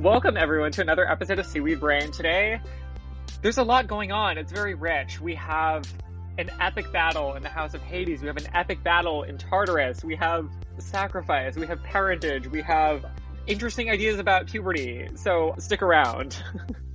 Welcome, everyone, to another episode of Seaweed Brain. Today, there's a lot going on. It's very rich. We have an epic battle in the House of Hades. We have an epic battle in Tartarus. We have sacrifice. We have parentage. We have interesting ideas about puberty. So stick around.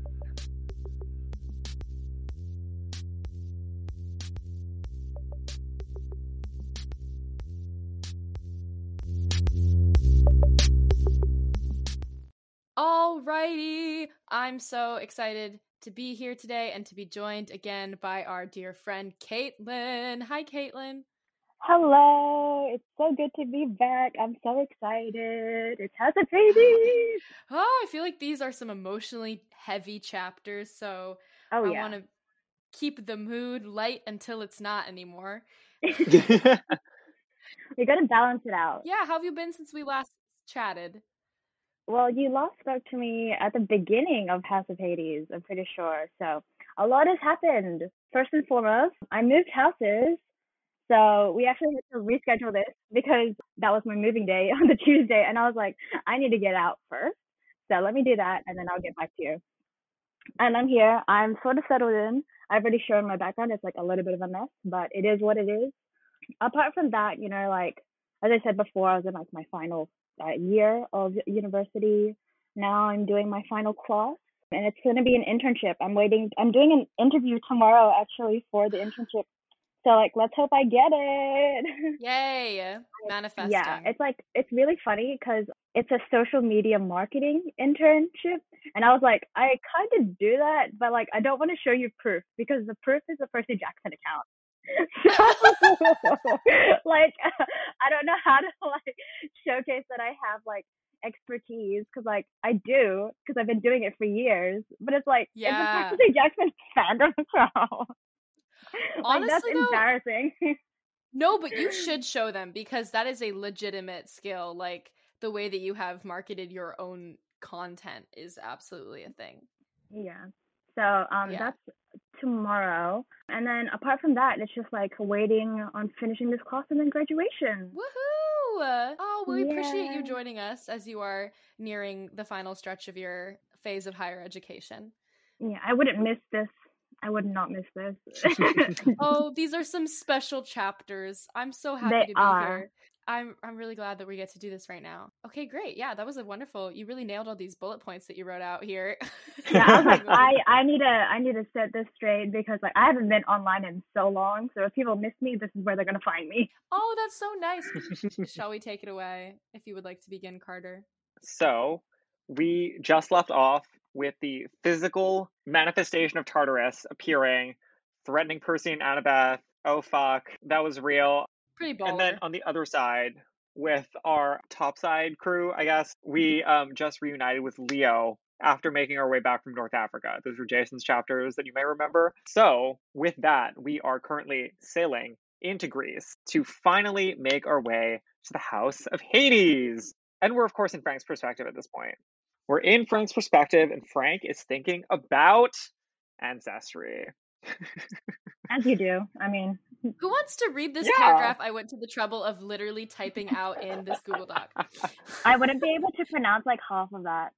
Alrighty, I'm so excited to be here today and to be joined again by our dear friend Caitlin. Hi, Caitlin. Hello, it's so good to be back. I'm so excited. It's has a baby. Oh, I feel like these are some emotionally heavy chapters, so Oh I yeah. want to keep the mood light until it's not anymore. we gotta balance it out. Yeah, how have you been since we last chatted? Well, you last spoke to me at the beginning of House of Hades, I'm pretty sure. So a lot has happened. First and foremost, I moved houses. So we actually had to reschedule this because that was my moving day on the Tuesday. And I was like, I need to get out first. So let me do that and then I'll get back to you. And I'm here. I'm sort of settled in. I've already shown my background. It's like a little bit of a mess, but it is what it is. Apart from that, you know, like as I said before, I was in like my final uh, year of university. Now I'm doing my final class, and it's going to be an internship. I'm waiting. I'm doing an interview tomorrow actually for the internship. So like, let's hope I get it. Yay, manifesting. Yeah, it's like it's really funny because it's a social media marketing internship, and I was like, I kind of do that, but like I don't want to show you proof because the proof is the Percy Jackson account. like I don't know how to like showcase that I have like expertise because like I do because I've been doing it for years, but it's like Yeah. it's a Jackson fandom account. like that's Honestly, though, embarrassing. No, but you should show them because that is a legitimate skill. Like the way that you have marketed your own content is absolutely a thing. Yeah. So um Yeah. that's tomorrow. And then apart from that, it's just like waiting on finishing this class and then graduation. Woohoo! Oh, we appreciate you joining us as you are nearing the final stretch of your phase of higher education. Yeah, I wouldn't miss this. I would not miss this. Oh, these are some special chapters. I'm so happy They to be are. here. I'm I'm really glad that we get to do this right now. Okay, great. Yeah, that was a wonderful. You really nailed all these bullet points that you wrote out here. yeah, I was like, I, I need to I need to set this straight because like I haven't been online in so long. So if people miss me, this is where they're gonna find me. Oh, that's so nice. Shall we take it away if you would like to begin, Carter? so, we just left off with the physical manifestation of Tartarus appearing, threatening Percy and Annabeth. Oh, fuck. That was real. Pretty baller. And then on the other side, with our topside crew, I guess, we um, just reunited with Leo after making our way back from North Africa. Those were Jason's chapters that you may remember. So, with that, we are currently sailing into Greece to finally make our way to the House of Hades. And we're, of course, in Frank's perspective at this point. We're in Frank's perspective, and Frank is thinking about ancestry. As you do. I mean, Who wants to read this Yeah. paragraph I went to the trouble of literally typing out in this Google Doc? I wouldn't be able to pronounce like half of that.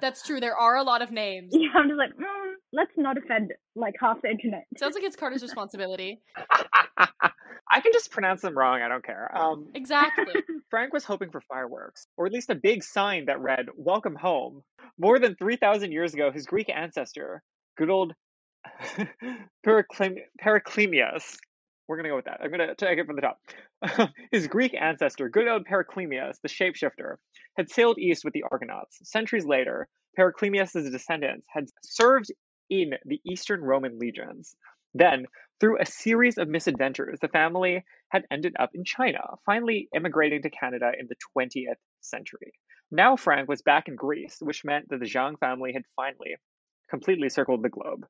That's true. There are a lot of names. Yeah, I'm just like, mm, let's not offend like half the internet. Sounds like it's Carter's responsibility. I can just pronounce them wrong. I don't care. Um, Exactly. Frank was hoping for fireworks, or at least a big sign that read, Welcome home. More than 3,000 years ago, his Greek ancestor, good old Periclem- Periclemius, we're going to go with that. I'm going to take it from the top. his Greek ancestor, good old Periclemius, the shapeshifter, had sailed east with the Argonauts. Centuries later, Periclemius' descendants had served in the Eastern Roman legions. Then, through a series of misadventures, the family had ended up in China, finally immigrating to Canada in the 20th century. Now Frank was back in Greece, which meant that the Zhang family had finally completely circled the globe.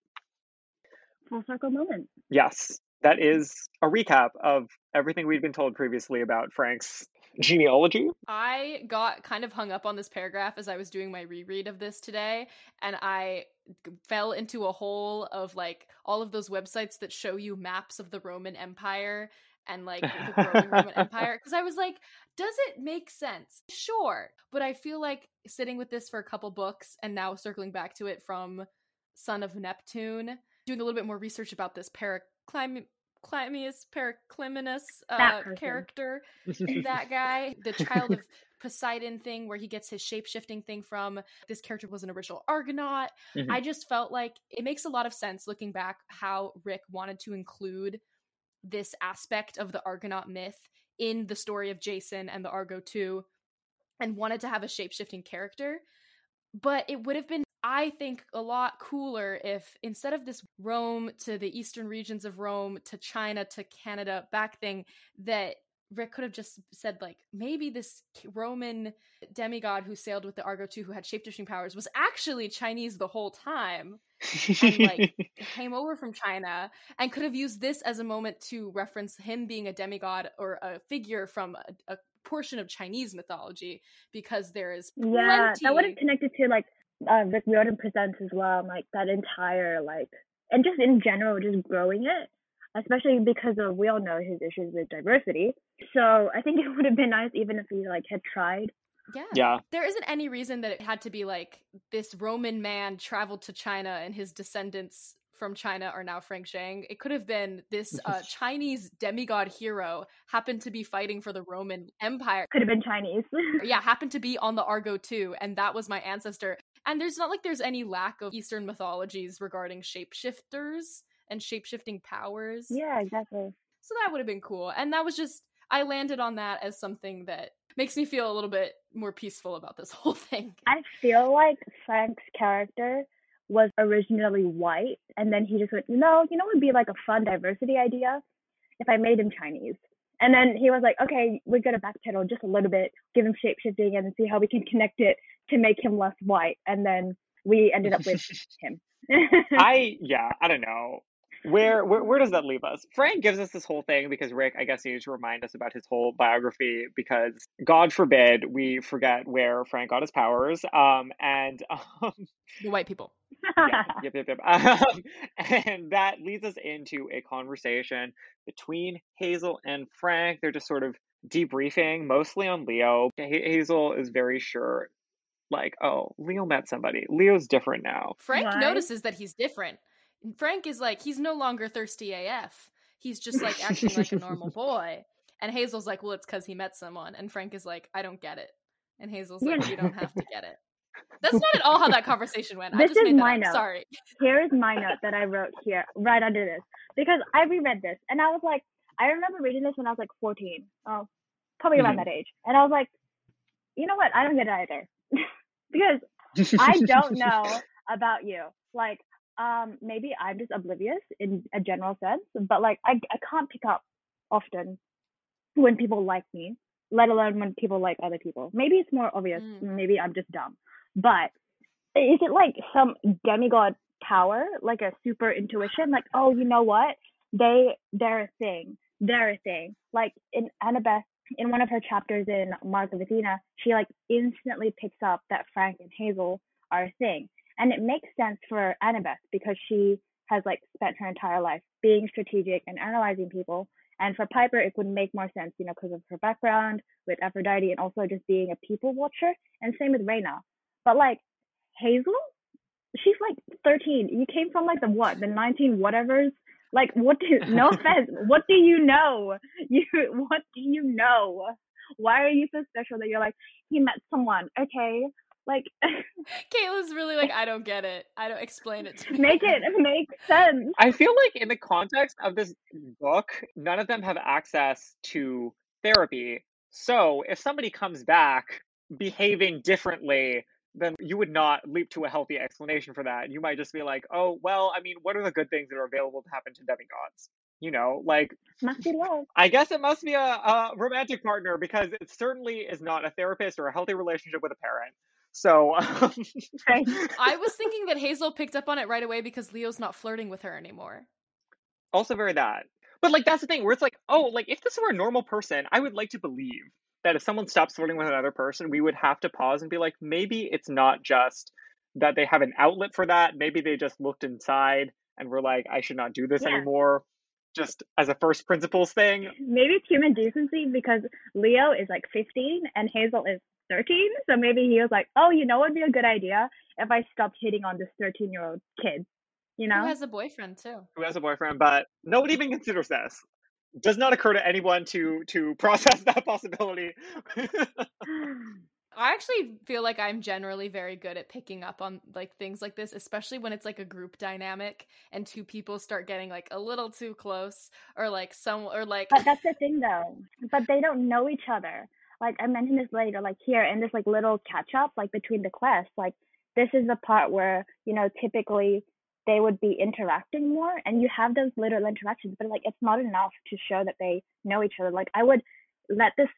Full circle moment. Yes, that is a recap of everything we'd been told previously about Frank's genealogy. I got kind of hung up on this paragraph as I was doing my reread of this today, and I fell into a hole of like all of those websites that show you maps of the Roman Empire and like the growing Roman Empire because I was like, Does it make sense? Sure. But I feel like sitting with this for a couple books and now circling back to it from Son of Neptune, doing a little bit more research about this Periclymius Periclyminus uh, character, that guy, the child of Poseidon thing where he gets his shape shifting thing from. This character was an original Argonaut. Mm-hmm. I just felt like it makes a lot of sense looking back how Rick wanted to include this aspect of the Argonaut myth in the story of Jason and the Argo 2 and wanted to have a shape shifting character. But it would have been, I think, a lot cooler if instead of this Rome to the eastern regions of Rome to China to Canada back thing, that Rick could have just said like maybe this Roman demigod who sailed with the Argo 2 who had shapeshifting powers was actually Chinese the whole time and like came over from China and could have used this as a moment to reference him being a demigod or a figure from a, a portion of Chinese mythology because there is plenty... yeah that would have connected to like uh, Rick Riordan presents as well like that entire like and just in general just growing it especially because of we all know his issues with diversity. So I think it would have been nice even if he like had tried. Yeah. Yeah. There isn't any reason that it had to be like this Roman man traveled to China and his descendants from China are now Frank Zhang. It could have been this uh, Chinese demigod hero happened to be fighting for the Roman Empire. Could have been Chinese. yeah, happened to be on the Argo too, and that was my ancestor. And there's not like there's any lack of Eastern mythologies regarding shapeshifters and shapeshifting powers. Yeah, exactly. So that would have been cool. And that was just I landed on that as something that makes me feel a little bit more peaceful about this whole thing. I feel like Frank's character was originally white and then he just went, No, you know it would be like a fun diversity idea if I made him Chinese. And then he was like, Okay, we're gonna backpedal just a little bit, give him shapeshifting and see how we can connect it to make him less white and then we ended up with him. I yeah, I don't know where, where where does that leave us? Frank gives us this whole thing because Rick, I guess, needs to remind us about his whole biography because God forbid we forget where Frank got his powers. Um, and um, the white people. yeah, yep, yep, yep. Um, and that leads us into a conversation between Hazel and Frank. They're just sort of debriefing, mostly on Leo. Hazel is very sure like, oh, Leo met somebody. Leo's different now. Frank what? notices that he's different. Frank is like, he's no longer thirsty AF. He's just like acting like a normal boy. And Hazel's like, well, it's because he met someone. And Frank is like, I don't get it. And Hazel's like, you don't have to get it. That's not at all how that conversation went. This is my note. Sorry. Here is my note that I wrote here, right under this, because I reread this and I was like, I remember reading this when I was like 14, oh, probably around mm-hmm. that age, and I was like, you know what? I don't get it either, because I don't know about you. Like, um, maybe I'm just oblivious in a general sense, but like I, I can't pick up often when people like me, let alone when people like other people. Maybe it's more obvious. Mm. Maybe I'm just dumb. But is it like some demigod power, like a super intuition? Like, oh, you know what? They they're a thing. They're a thing. Like in Annabeth, in one of her chapters in Mark of Athena, she like instantly picks up that Frank and Hazel are a thing. And it makes sense for Annabeth because she has like spent her entire life being strategic and analyzing people. And for Piper, it would make more sense, you know, because of her background with Aphrodite and also just being a people watcher. And same with Reyna. But like Hazel, she's like 13. You came from like the what, the 19 whatevers. Like what? Do, no offense. What do you know? You what do you know? Why are you so special that you're like he met someone? Okay, like Kayla's really like, I don't get it. I don't explain it to me. Make it make sense. I feel like in the context of this book, none of them have access to therapy. So if somebody comes back behaving differently, then you would not leap to a healthy explanation for that. You might just be like, oh, well, I mean, what are the good things that are available to happen to demigods? You know, like must be love. I guess it must be a, a romantic partner because it certainly is not a therapist or a healthy relationship with a parent. So um, I was thinking that Hazel picked up on it right away because Leo's not flirting with her anymore. Also, very that. But like that's the thing where it's like, oh, like if this were a normal person, I would like to believe that if someone stops flirting with another person, we would have to pause and be like, maybe it's not just that they have an outlet for that. Maybe they just looked inside and were like, I should not do this yeah. anymore. just as a first principles thing. Maybe it's human decency because Leo is like 15 and Hazel is 13. So maybe he was like, oh, you know what would be a good idea if I stopped hitting on this 13 year old kid? You know? Who has a boyfriend too? Who has a boyfriend, but no one even considers this. Does not occur to anyone to to process that possibility. I actually feel like I'm generally very good at picking up on like things like this, especially when it's like a group dynamic and two people start getting like a little too close or like some or like But that's the thing though. But they don't know each other. Like I mentioned this later, like here in this like little catch up, like between the quests, like this is the part where, you know, typically they would be interacting more and you have those little interactions, but like it's not enough to show that they know each other. Like I would let this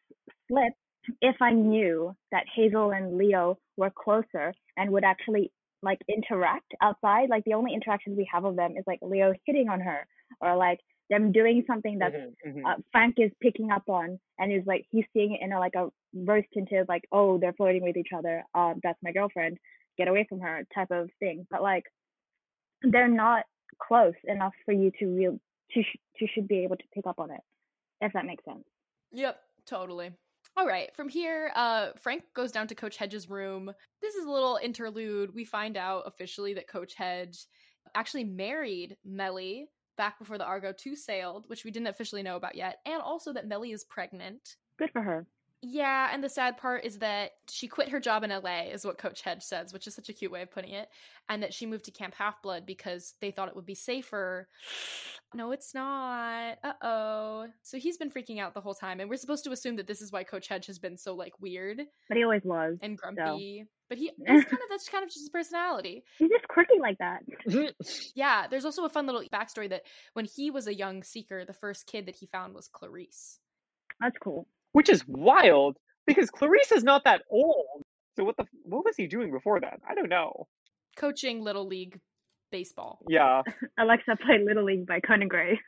slip if I knew that Hazel and Leo were closer and would actually like interact outside, like the only interactions we have of them is like Leo hitting on her or like them doing something that Mhm, mhm. uh, Frank is picking up on and is like he's seeing it in a like a rose tinted like oh they're flirting with each other um that's my girlfriend get away from her type of thing but like they're not close enough for you to real to sh- to should be able to pick up on it if that makes sense Yep, totally. All right, from here, uh, Frank goes down to Coach Hedge's room. This is a little interlude. We find out officially that Coach Hedge actually married Mellie back before the Argo 2 sailed, which we didn't officially know about yet, and also that Mellie is pregnant. good for her Yeah, and the sad part is that she quit her job in LA, is what Coach Hedge says, which is such a cute way of putting it, and that she moved to Camp Half Blood because they thought it would be safer. No, it's not. Uh oh. So he's been freaking out the whole time, and we're supposed to assume that this is why Coach Hedge has been so like weird but he always was and so grumpy. But he that's kind of that's kind of just his personality. he's just quirky like that Yeah, there's also a fun little backstory that when he was a young seeker, the first kid that he found was Clarisse. that's cool Which is wild because Clarisse is not that old. So what the what was he doing before that? I don't know. Coaching little league baseball. Yeah. alexa played little league by conan gray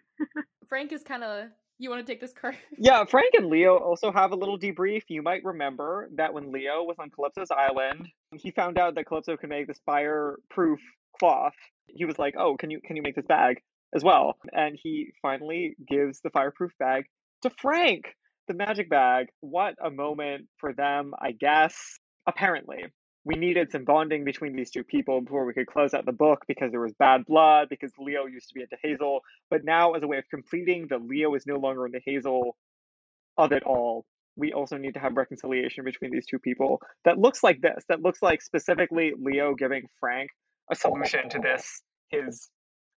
Frank is kind of. You want to take this card? Yeah, Frank and Leo also have a little debrief. You might remember that when Leo was on Calypso's island, he found out that Calypso can make this fireproof cloth. He was like, "Oh, can you can you make this bag as well?" And he finally gives the fireproof bag to Frank, the magic bag. What a moment for them, I guess. Apparently, we needed some bonding between these two people before we could close out the book because there was bad blood because Leo used to be into Hazel, but now as a way of completing that Leo is no longer into Hazel of it all, we also need to have reconciliation between these two people that looks like this. That looks like specifically Leo giving Frank a solution to this his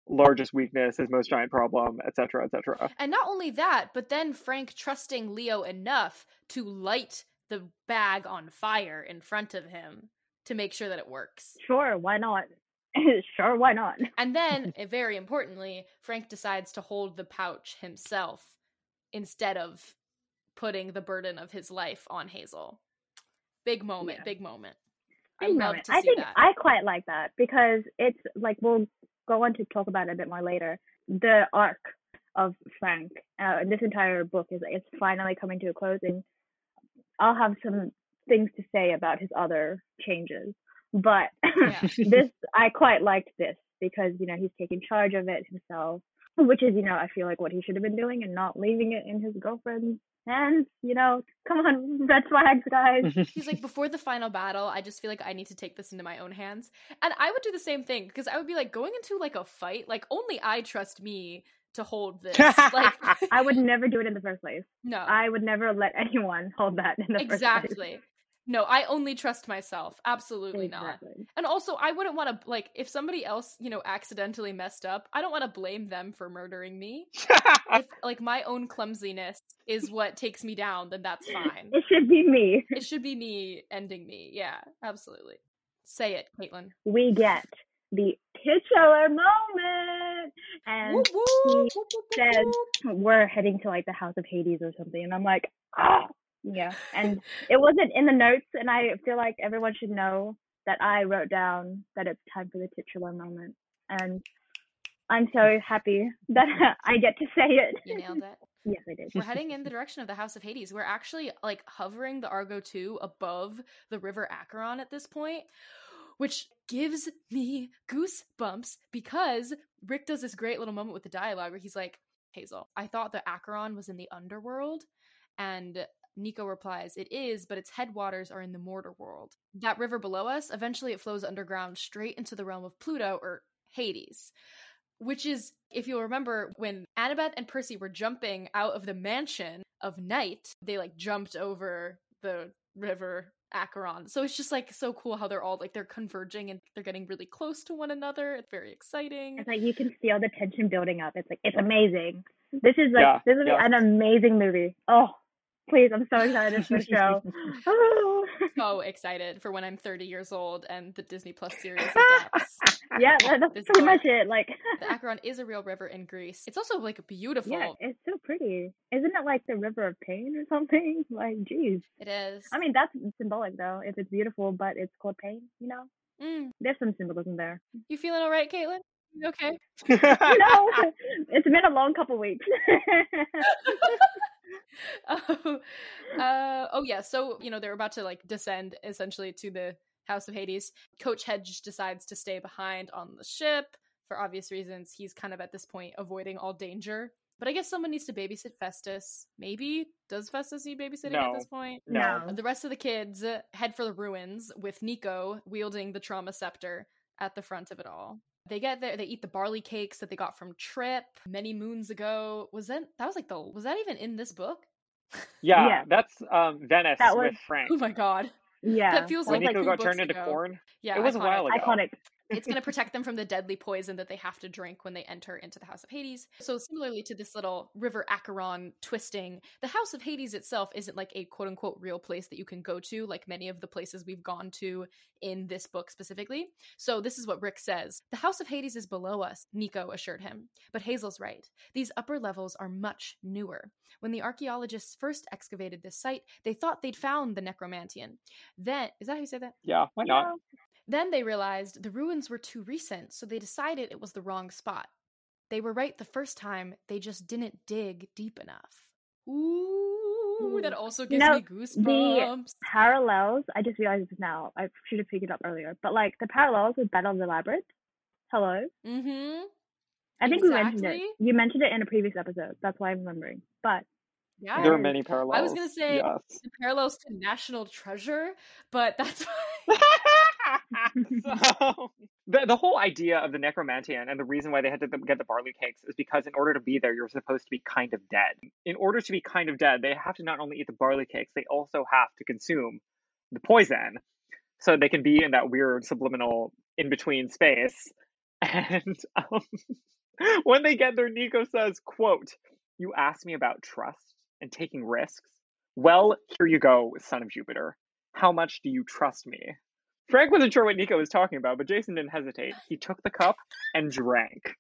largest weakness, his most giant problem, etc., etc. And not only that, but then Frank trusting Leo enough to light the bag on fire in front of him to make sure that it works. sure why not sure why not And then, eh, very importantly, Frank decides to hold the pouch himself instead of putting the burden of his life on Hazel. Big moment, Yeah. big moment. I Big love moment. to I think that. I quite like that because it's like we'll go on to talk about it a bit more later. The arc of Frank, uh, this entire book is it's finally coming to a close, and I'll have some things to say about his other changes. But Yeah. this I quite liked this because you know he's taking charge of it himself, which is you know I feel like what he should have been doing and not leaving it in his girlfriend's hands. You know, come on, red flags, guys. He's like, before the final battle, I just feel like I need to take this into my own hands. And I would do the same thing because I would be like, going into like a fight, like, only I trust me to hold this. Like, I would never do it in the first place. no. I would never let anyone hold that in the first place. exactly. No, I only trust myself. Absolutely not. And also, I wouldn't want to, like, if somebody else, you know, accidentally messed up, I don't want to blame them for murdering me. if, like, my own clumsiness is what takes me down, then that's fine. It should be me. It should be me ending me. Yeah, absolutely. Say it, Caitlin. We get the titular moment, and Whoop, whoop, he whoop, whoop. we're heading to like the House of Hades or something, and I'm like, ah, yeah. And it wasn't in the notes, and I feel like everyone should know that I wrote down that it's time for the titular moment, and I'm so happy that I get to say it. You nailed it. yes, I did. We're heading in the direction of the House of Hades. We're actually like hovering the Argo 2 above the River Acheron at this point, which gives me goosebumps because Rick does this great little moment with the dialogue where he's like, Hazel. I thought the Acheron was in the underworld. And Nico replies, It is, but its headwaters are in the mortar world. That river below us, eventually it flows underground straight into the realm of Pluto or Hades. Which is, if you'll remember, when Annabeth and Percy were jumping out of the mansion of Night, they like jumped over the river Acheron. So it's just like so cool how they're all like they're converging and they're getting really close to one another. It's very exciting. It's like you can feel the tension building up. It's like it's amazing. This is like Yeah, this is yeah. an amazing movie. Oh, please, I'm so excited for the show. Oh. so excited for when I'm 30 years old and the Disney Plus series adapts. yeah, that- that's This pretty book. much it. Like, The Acheron is a real river in Greece. It's also like beautiful. yeah, it's so pretty. Isn't it like the River of Pain or something? Like, geez. It is. I mean, that's symbolic though. If it's beautiful, but it's called pain, you know, Mm, there's some symbolism there. you feeling all right, Caitlin? Okay. no, it's been a long couple weeks. Oh, uh, oh yeah. So you know they're about to like descend essentially to the House of Hades. Coach Hedge decides to stay behind on the ship for obvious reasons. He's kind of at this point avoiding all danger. But I guess someone needs to babysit Festus. Maybe does Festus need babysitting at this point? No. The rest of the kids head for the ruins with Nico wielding the trauma scepter at the front of it all. They get there, they eat the barley cakes that they got from Trip many moons ago. Was that that was like the was that even in this book? yeah, Yeah. that's um Venice That was- with Frank. Oh my god. yeah, That feels when like Nico two got books turned into corn. Yeah, it was a while ago. iconic. It's going to protect them from the deadly poison that they have to drink when they enter into the House of Hades. So, similarly to this little River Acheron twisting, the House of Hades itself isn't like a quote unquote real place that you can go to, like many of the places we've gone to in this book specifically. So, this is what Rick says The House of Hades is below us, Nico assured him. But Hazel's right. These upper levels are much newer. When the archaeologists first excavated this site, they thought they'd found the Necromanteion. Then, is that how you say that? Yeah, why not? Then they realized the ruins were too recent, so they decided it was the wrong spot. They were right the first time, they just didn't dig deep enough. Ooh, that also gives me goosebumps. The Parallels. I just realized this now. I should have picked it up earlier. But like the parallels with Battle of the Labyrinth. Hello. Mm-hmm. I think we mentioned it. You mentioned it in a previous episode. That's why I'm remembering. But Yeah. There are many parallels. I was gonna say yes. the parallels to National Treasure, but that's so, the, the whole idea of the Necromanteion and the reason why they had to get the barley cakes is because in order to be there you're supposed to be kind of dead in order to be kind of dead they have to not only eat the barley cakes they also have to consume the poison so they can be in that weird subliminal in between space and um, when they get there nico says quote you asked me about trust and taking risks well here you go son of jupiter how much do you trust me Frank wasn't sure what Nico was talking about, but Jason didn't hesitate. He took the cup and drank.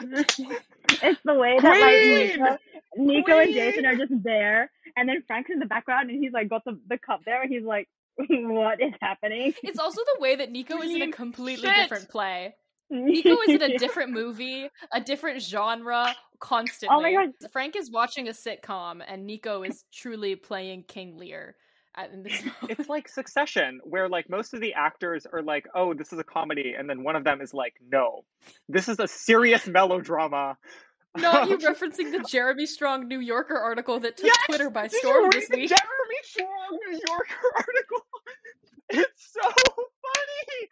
it's the way that like Queen! Nico, Nico and Jason are just there, and then Frank's in the background, and he's like got the the cup there, and he's like, "What is happening?" it's also the way that Nico is in a completely shit. different play. Nico is in a different movie, a different genre constantly. Oh my God. Frank is watching a sitcom and Nico is truly playing King Lear at, in this. It's like Succession, where like most of the actors are like, "Oh, this is a comedy," and then one of them is like, "No, this is a serious melodrama." Not you referencing the Jeremy Strong New Yorker article that took Yes! Twitter by Did storm this the week. Jeremy Strong New Yorker article. It's so funny.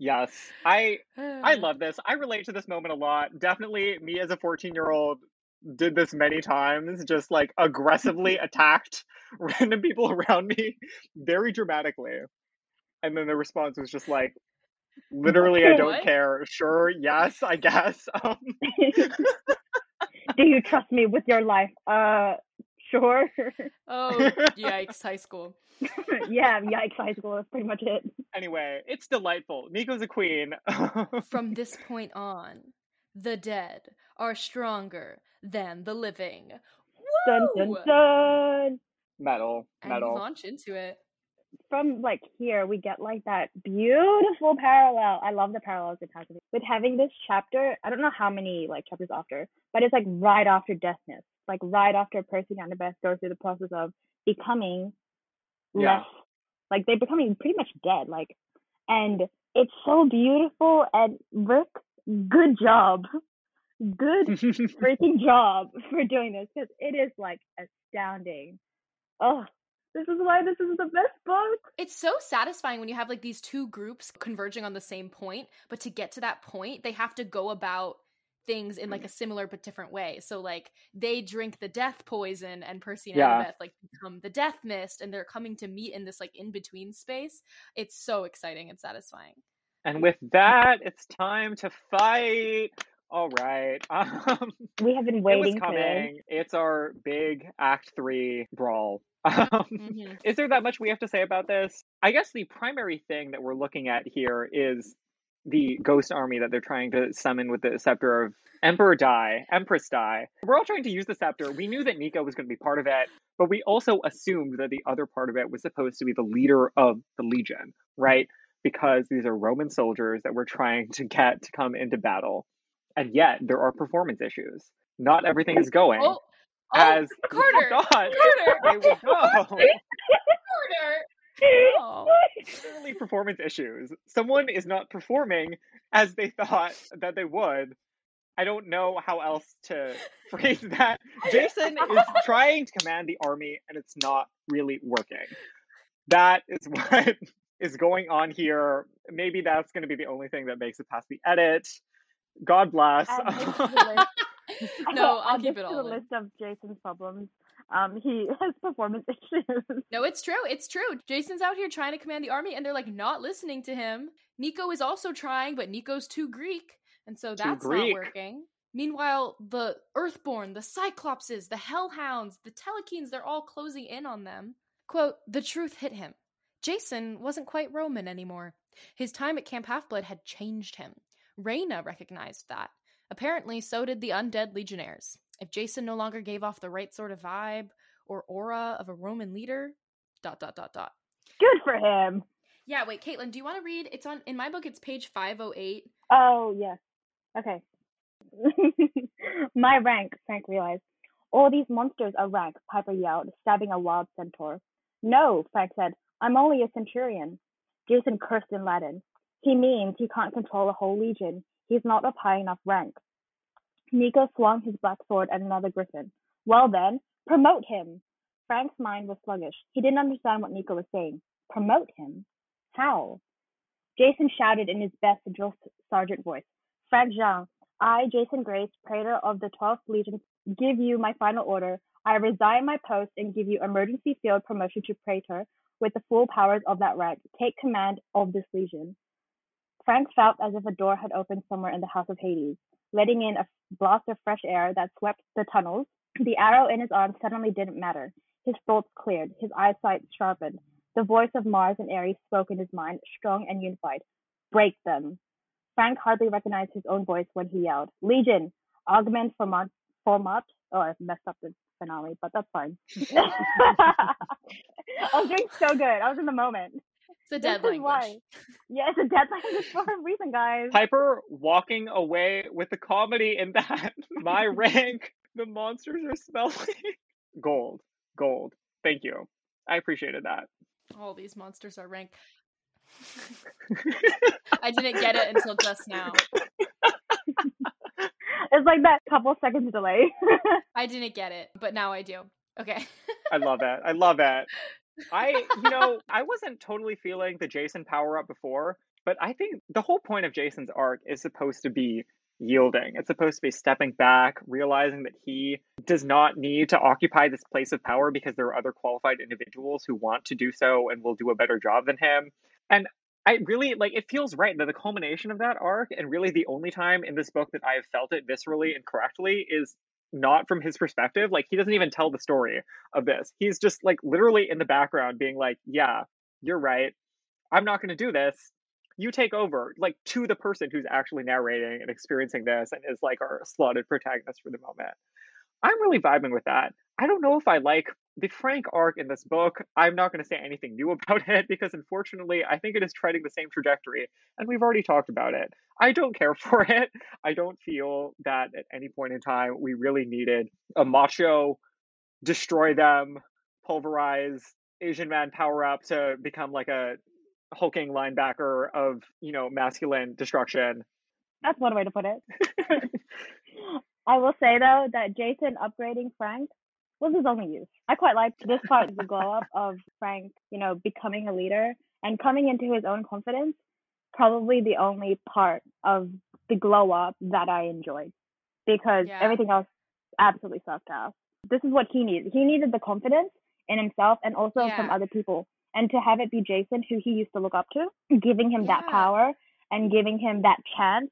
Yes, I I love this. I relate to this moment a lot. Definitely, me as a 14 year old did this many times, just like aggressively attacked random people around me very dramatically. And then the response was just like, literally, I don't What? care. Sure, yes, I guess. Um, Do you trust me with your life? Uh, sure. Oh, yikes, high school. yeah, yikes, high school. That's pretty much it. anyway, it's delightful. Nico's a queen. From this point on, the dead are stronger than the living. Dun dun Woo! dun. metal, And metal. launch into it. From like here, we get like that beautiful parallel. I love the parallels it has with having this chapter. I don't know how many like chapters after, but it's like right after deathness, like right after Percy and Annabeth goes through the process of becoming Yeah. less, like they're becoming pretty much dead. Like, and it's so beautiful. And Rick, good job. good freaking job for doing this because it is like astounding. Oh, this is why this is the best book. It's so satisfying when you have like these two groups converging on the same point, but to get to that point, they have to go about things in like a similar but different way. So like they drink the death poison and Percy and Yeah. Annabeth like become the death mist and they're coming to meet in this like in between space. It's so exciting and satisfying. And with that, it's time to fight. All right. Um, We have been it was waiting for this. coming. It's our big Act Three brawl. Um, Mhm. Is there that much we have to say about this? I guess the primary thing that we're looking at here is the ghost army that they're trying to summon with the scepter of Emperor Dai, Empress Dai. We're all trying to use the scepter. We knew that Nico was going to be part of it, but we also assumed that the other part of it was supposed to be the leader of the Legion, right? Because these are Roman soldiers that we're trying to get to come into battle. And yet there are performance issues. Not everything is going Oh, oh as Carter, thought Carter, they would go. Carter. Oh. Clearly, performance issues. Someone is not performing as they thought that they would. I don't know how else to phrase that. Jason is trying to command the army and it's not really working. That is what is going on here. Maybe that's going to be the only thing that makes it past the edit. God bless. Add this to. No, I'll Add keep it to all the list of Jason's problems. Um, he has performance issues. No, it's true. It's true. Jason's out here trying to command the army and they're like not listening to him. Nico is also trying, but Nico's too Greek, and so that's not working. Meanwhile, the Earthborn, the Cyclopses, the Hellhounds, the Telkhines, they're all closing in on them. Quote, the truth hit him. Jason wasn't quite Roman anymore. His time at Camp Half-Blood had changed him. Reyna recognized that. Apparently, so did the undead legionnaires. If Jason no longer gave off the right sort of vibe or aura of a Roman leader, dot dot dot dot. Good for him. Yeah, wait, Caitlin, do you want to read? It's on in my book. It's page five oh eight. Oh, yes. Okay. My rank, Frank realized. All these monsters are rank, Piper yelled, stabbing a wild centaur. No, Frank said. I'm only a centurion. Jason cursed in Latin. He means he can't control a whole legion. He's not of high enough rank. Nico swung his black sword at another griffin. Well then, promote him. Frank's mind was sluggish. He didn't understand what Nico was saying. Promote him? How? Jason shouted in his best drill sergeant voice. Frank Zhang, I, Jason Grace, praetor of the 12th Legion, give you my final order. I resign my post and give you emergency field promotion to praetor with the full powers of that rank. Take command of this legion. Frank felt as if a door had opened somewhere in the house of Hades, letting in a blast of fresh air that swept the tunnels. The arrow in his arm suddenly didn't matter. His thoughts cleared, his eyesight sharpened. The voice of Mars and Ares spoke in his mind, strong and unified. Break them. Frank hardly recognized his own voice when he yelled, Legion, augment format. format. Oh, I messed up the finale, but that's fine. I was doing so good. I was in the moment. It's a dead is language. why. Yeah, it's a dead language for a reason, guys. Piper walking away with the comedy in that. My rank, the monsters are smelling. Gold. Gold. Thank you. I appreciated that. All these monsters are rank. I didn't get it until just now. It's like that couple seconds delay. I didn't get it, but now I do. Okay. I love that. I love that. I, you know, I wasn't totally feeling the Jason power up before, but I think the whole point of Jason's arc is supposed to be yielding. It's supposed to be stepping back, realizing that he does not need to occupy this place of power because there are other qualified individuals who want to do so and will do a better job than him. And I really like it feels right that the culmination of that arc, and really the only time in this book that I have felt it viscerally and correctly, is not from his perspective. Like he doesn't even tell the story of this. He's just like literally in the background being like, yeah, you're right. I'm not going to do this. You take over, like to the person who's actually narrating and experiencing this and is like our slotted protagonist for the moment. I'm really vibing with that. I don't know if I like the Frank arc in this book. I'm not going to say anything new about it because unfortunately, I think it is treading the same trajectory and we've already talked about it. I don't care for it. I don't feel that at any point in time we really needed a macho destroy them, pulverize Asian man power up to become like a hulking linebacker of, you know, masculine destruction. That's one way to put it. I will say though that Jason upgrading Frank was his only use. I quite liked this part of the glow up of Frank, you know, becoming a leader and coming into his own confidence. Probably the only part of the glow up that I enjoyed because Yeah. everything else absolutely sucked ass. This is what he needed. He needed the confidence in himself and also from other people. And to have it be Jason, who he used to look up to, giving him that power and giving him that chance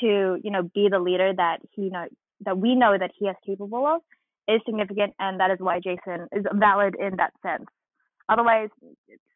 to, you know, be the leader that he you know that we know that he is capable of is significant and that is why Jason is valid in that sense. Otherwise,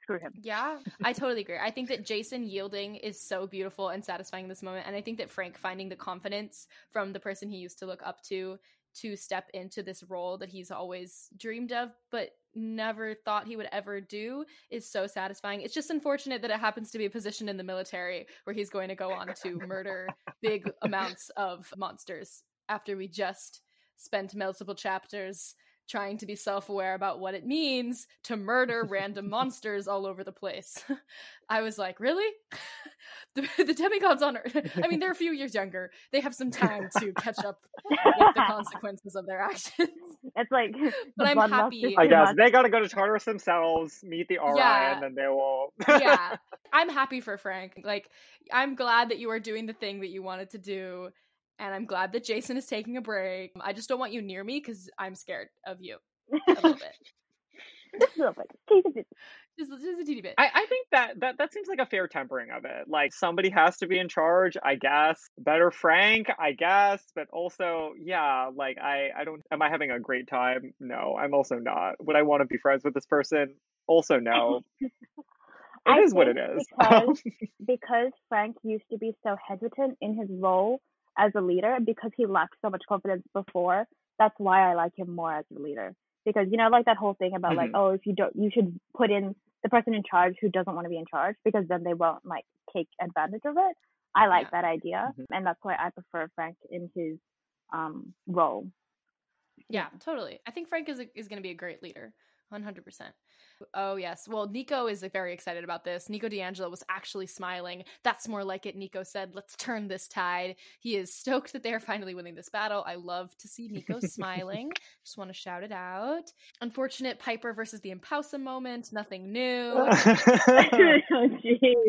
screw him. Yeah, I totally agree. I think that Jason yielding is so beautiful and satisfying in this moment. And I think that Frank finding the confidence from the person he used to look up to to step into this role that he's always dreamed of, but never thought he would ever do is so satisfying. It's just unfortunate that it happens to be a position in the military where he's going to go on to murder big amounts of monsters after we just spent multiple chapters trying to be self-aware about what it means to murder random monsters all over the place. I was like, really? the, the demigods on Earth. I mean, they're a few years younger. They have some time to catch up with the consequences of their actions. It's like But I'm happy- I guess they gotta go to Tartarus themselves, meet the Arai, Yeah. and then they will. yeah. I'm happy for Frank. Like, I'm glad that you are doing the thing that you wanted to do. And I'm glad that Jason is taking a break. I just don't want you near me because I'm scared of you a little bit. Just a little bit. Just a. Just, just a teeny bit. I, I think that, that that seems like a fair tempering of it. Like somebody has to be in charge, I guess. Better Frank, I guess, but also, yeah, like I, I don't am I having a great time? No, I'm also not. Would I want to be friends with this person? Also no. It I is what it is. because- because Frank used to be so hesitant in his role as a leader because he lacked so much confidence before. That's why I like him more as a leader. Because you know, like that whole thing about like, Mhm. oh, if you don't, you should put in the person in charge who doesn't want to be in charge because then they won't like take advantage of it. I like Yeah. that idea, Mhm. and that's why I prefer Frank in his um role. Yeah, totally. I think Frank is a, is going to be a great leader. 100%. Oh, yes. Well, Nico is very excited about this. Nico di Angelo was actually smiling. That's more like it. Nico said, let's turn this tide. He is stoked that they are finally winning this battle. I love to see Nico smiling. Just want to shout it out. Unfortunate Piper versus the Empousa moment. Nothing new. oh.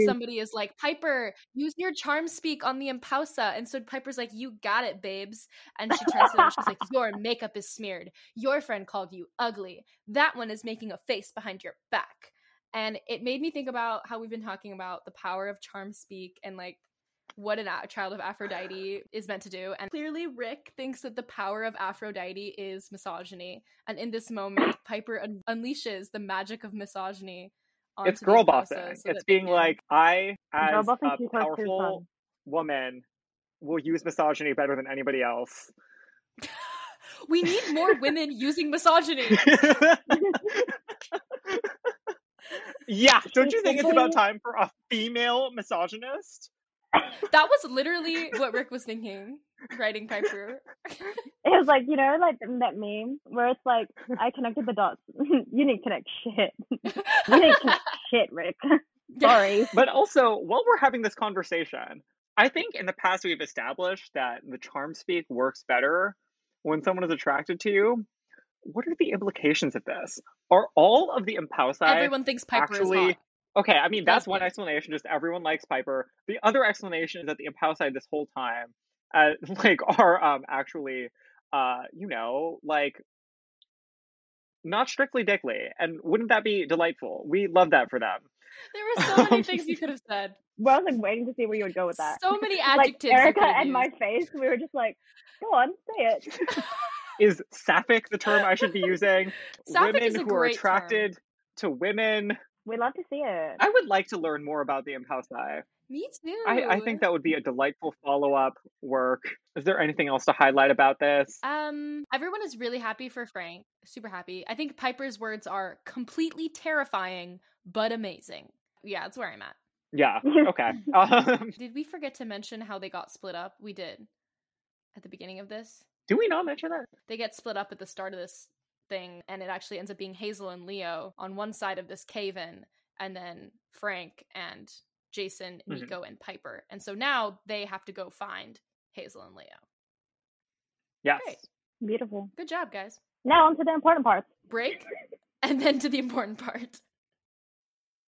Somebody is like, Piper, use your charm speak on the Empousa. And so Piper's like, You got it, babes. And she turns to them and she's like, Your makeup is smeared. Your friend called you ugly. That one is making a face behind your back. And it made me think about how we've been talking about the power of charm speak and like what an a child of Aphrodite is meant to do. And clearly, Rick thinks that the power of Aphrodite is misogyny. And in this moment, Piper un- unleashes the magic of misogyny. Onto it's girl Empousa bossing. so it's being like, I, as a too close to the powerful woman, will use misogyny better than anybody else. we need more women using misogyny. yeah, don't you think it's about time for a female misogynist? That was literally what Rick was thinking, writing Piper. It was like, you know, like that meme where it's like, I connected the dots. you didn't connect shit. You didn't connect shit, Rick. Sorry. But also, while we're having this conversation, I think in the past we've established that the charm speak works better when someone is attracted to you. What are the implications of this? Are all of the Empousai Everyone thinks Piper actually is hot. Okay, I mean that's one explanation. Just everyone likes Piper. The other explanation is that the Empousai this whole time, uh, like, are um actually, uh, you know, like, not strictly dickly. And wouldn't that be delightful? We love that for them. There were so many um, things you could have said. Well, I was like waiting to see where you would go with that. So many adjectives. you Erica could and my face, we were just like, go on, say it. Is sapphic the term I should be using? Sapphic women is a who are great term. attracted to women. We'd love to see it. I would like to learn more about the Empousai. Me too. I, I think that would be a delightful follow up work. Is there anything else to highlight about this? Um, everyone is really happy for Frank. Super happy. I think Piper's words are completely terrifying but amazing. Yeah, that's where I'm at. Yeah. Okay. Um, Did we forget to mention how they got split up? We did at the beginning of this. do we not mention that? They get split up at the start of this thing, and it actually ends up being Hazel and Leo on one side of this cave in, and then Frank and Jason, Mhm. Nico, and Piper. And so now they have to go find Hazel and Leo. Yes. Great. Beautiful. Good job, guys. Now on to the important parts. Break, and then to the important part.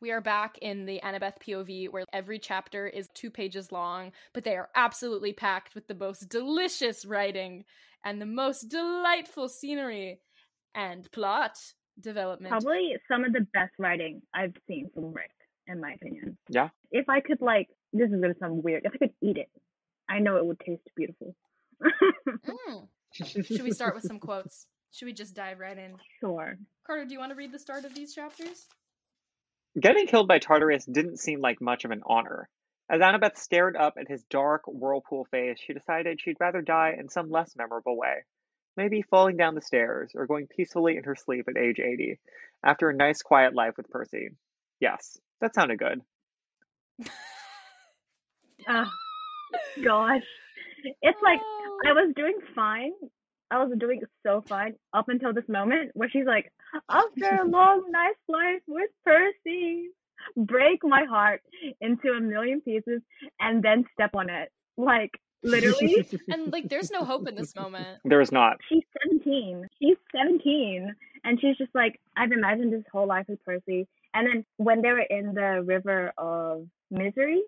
We are back in the Annabeth POV where every chapter is two pages long, but they are absolutely packed with the most delicious writing and the most delightful scenery and plot development. Probably some of the best writing I've seen from Rick, in my opinion. Yeah. If I could like, this is gonna sound weird. If I could eat it, I know it would taste beautiful. Mm. Should we start with some quotes? Should we just dive right in? sure. Carter, do you want to read the start of these chapters? Getting killed by Tartarus didn't seem like much of an honor. As Annabeth stared up at his dark whirlpool face, she decided she'd rather die in some less memorable way. Maybe falling down the stairs or going peacefully in her sleep at age 80 after a nice quiet life with Percy. Yes, that sounded good. Oh, gosh. It's like Oh. I was doing fine. I was doing so fine up until this moment where she's like, after a long, nice life with Percy, break my heart into a million pieces and then step on it. Like, literally, And like, there's no hope in this moment. There is not. she's 17. She's 17. And she's just like, I've imagined this whole life with Percy. And then when they were in the river of misery,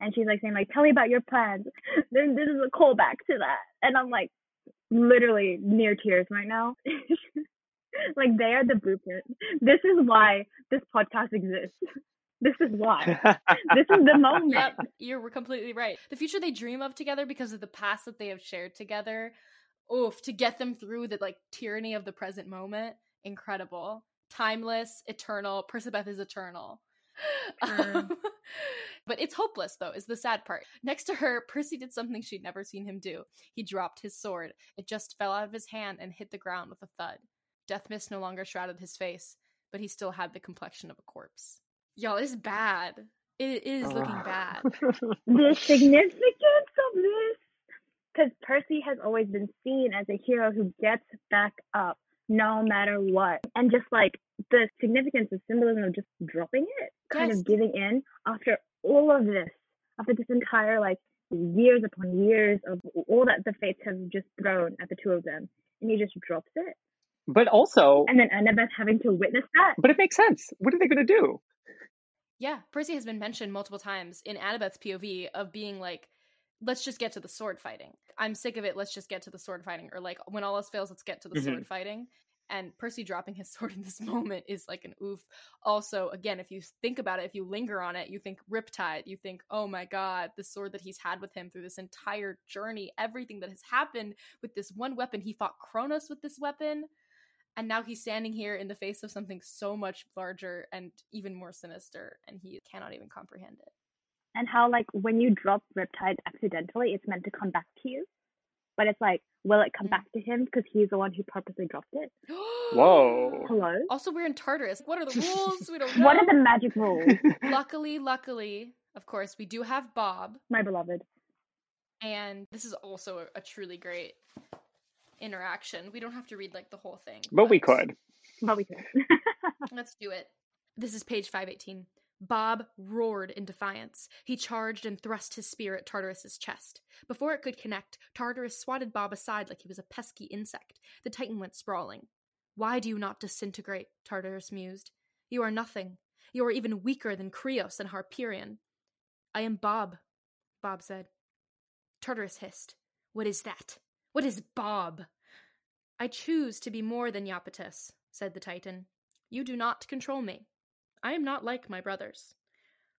and she's like saying, like, tell me about your plans. Then this is a callback to that. And I'm like, literally near tears right now. like they are the blueprint. This is why this podcast exists. This is why. This is the moment. Yep, you're completely right. The future they dream of together because of the past that they have shared together. Oof, to get them through the like tyranny of the present moment, incredible. Timeless, eternal. Percabeth is eternal. Sure. Um, but it's hopeless though, is the sad part. Next to her, Percy did something she'd never seen him do. He dropped his sword. It just fell out of his hand and hit the ground with a thud. Death mist no longer shrouded his face, but he still had the complexion of a corpse. Y'all, it's bad. It is looking bad. the significance of this because Percy has always been seen as a hero who gets back up no matter what. And just like the significance, the symbolism of just dropping it, kind Yes. of giving in after all of this, after this entire like years upon years of all that the fates have just thrown at the two of them. And he just drops it. But also, And then Annabeth having to witness that. but it makes sense. What are they going to do? Yeah, Percy has been mentioned multiple times in Annabeth's POV of being like, let's just get to the sword fighting. I'm sick of it. Let's just get to the sword fighting. Or like, when all else fails, let's get to the Mhm. sword fighting. And Percy dropping his sword in this moment is like an oof. Also, again, if you think about it, if you linger on it, you think Riptide. You think, oh my god, the sword that he's had with him through this entire journey, everything that has happened with this one weapon. He fought Kronos with this weapon. And now he's standing here in the face of something so much larger and even more sinister, and he cannot even comprehend it. and how like when you drop Riptide accidentally, it's meant to come back to you. But it's like, will it come Mm. back to him because he's the one who purposely dropped it? Whoa. Hello. Also, we're in Tartarus. What are the rules? We don't know. What are the magic rules, luckily, luckily, of course, we do have Bob, my beloved? and this is also a, a truly great interaction. We don't have to read like the whole thing, but we could. But we could. Let's do it. This is page 518. Bob roared in defiance. He charged and thrust his spear at Tartarus's chest. Before it could connect, Tartarus swatted Bob aside like he was a pesky insect. The Titan went sprawling. Why do you not disintegrate? Tartarus mused. You are nothing. You are even weaker than Krios and Hyperion. I am Bob, Bob said. Tartarus hissed. What is that? What is Bob? I choose to be more than Iapetus, said the Titan. You do not control me. I am not like my brothers.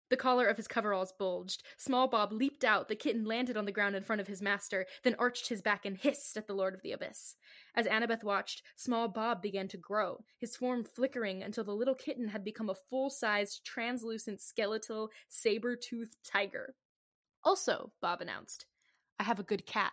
The collar of his coveralls bulged. Small Bob leaped out. The kitten landed on the ground in front of his master, then arched his back and hissed at the Lord of the Abyss. As Annabeth watched, Small Bob began to grow, his form flickering until the little kitten had become a full sized, translucent, skeletal, saber toothed tiger. Also, Bob announced, I have a good cat.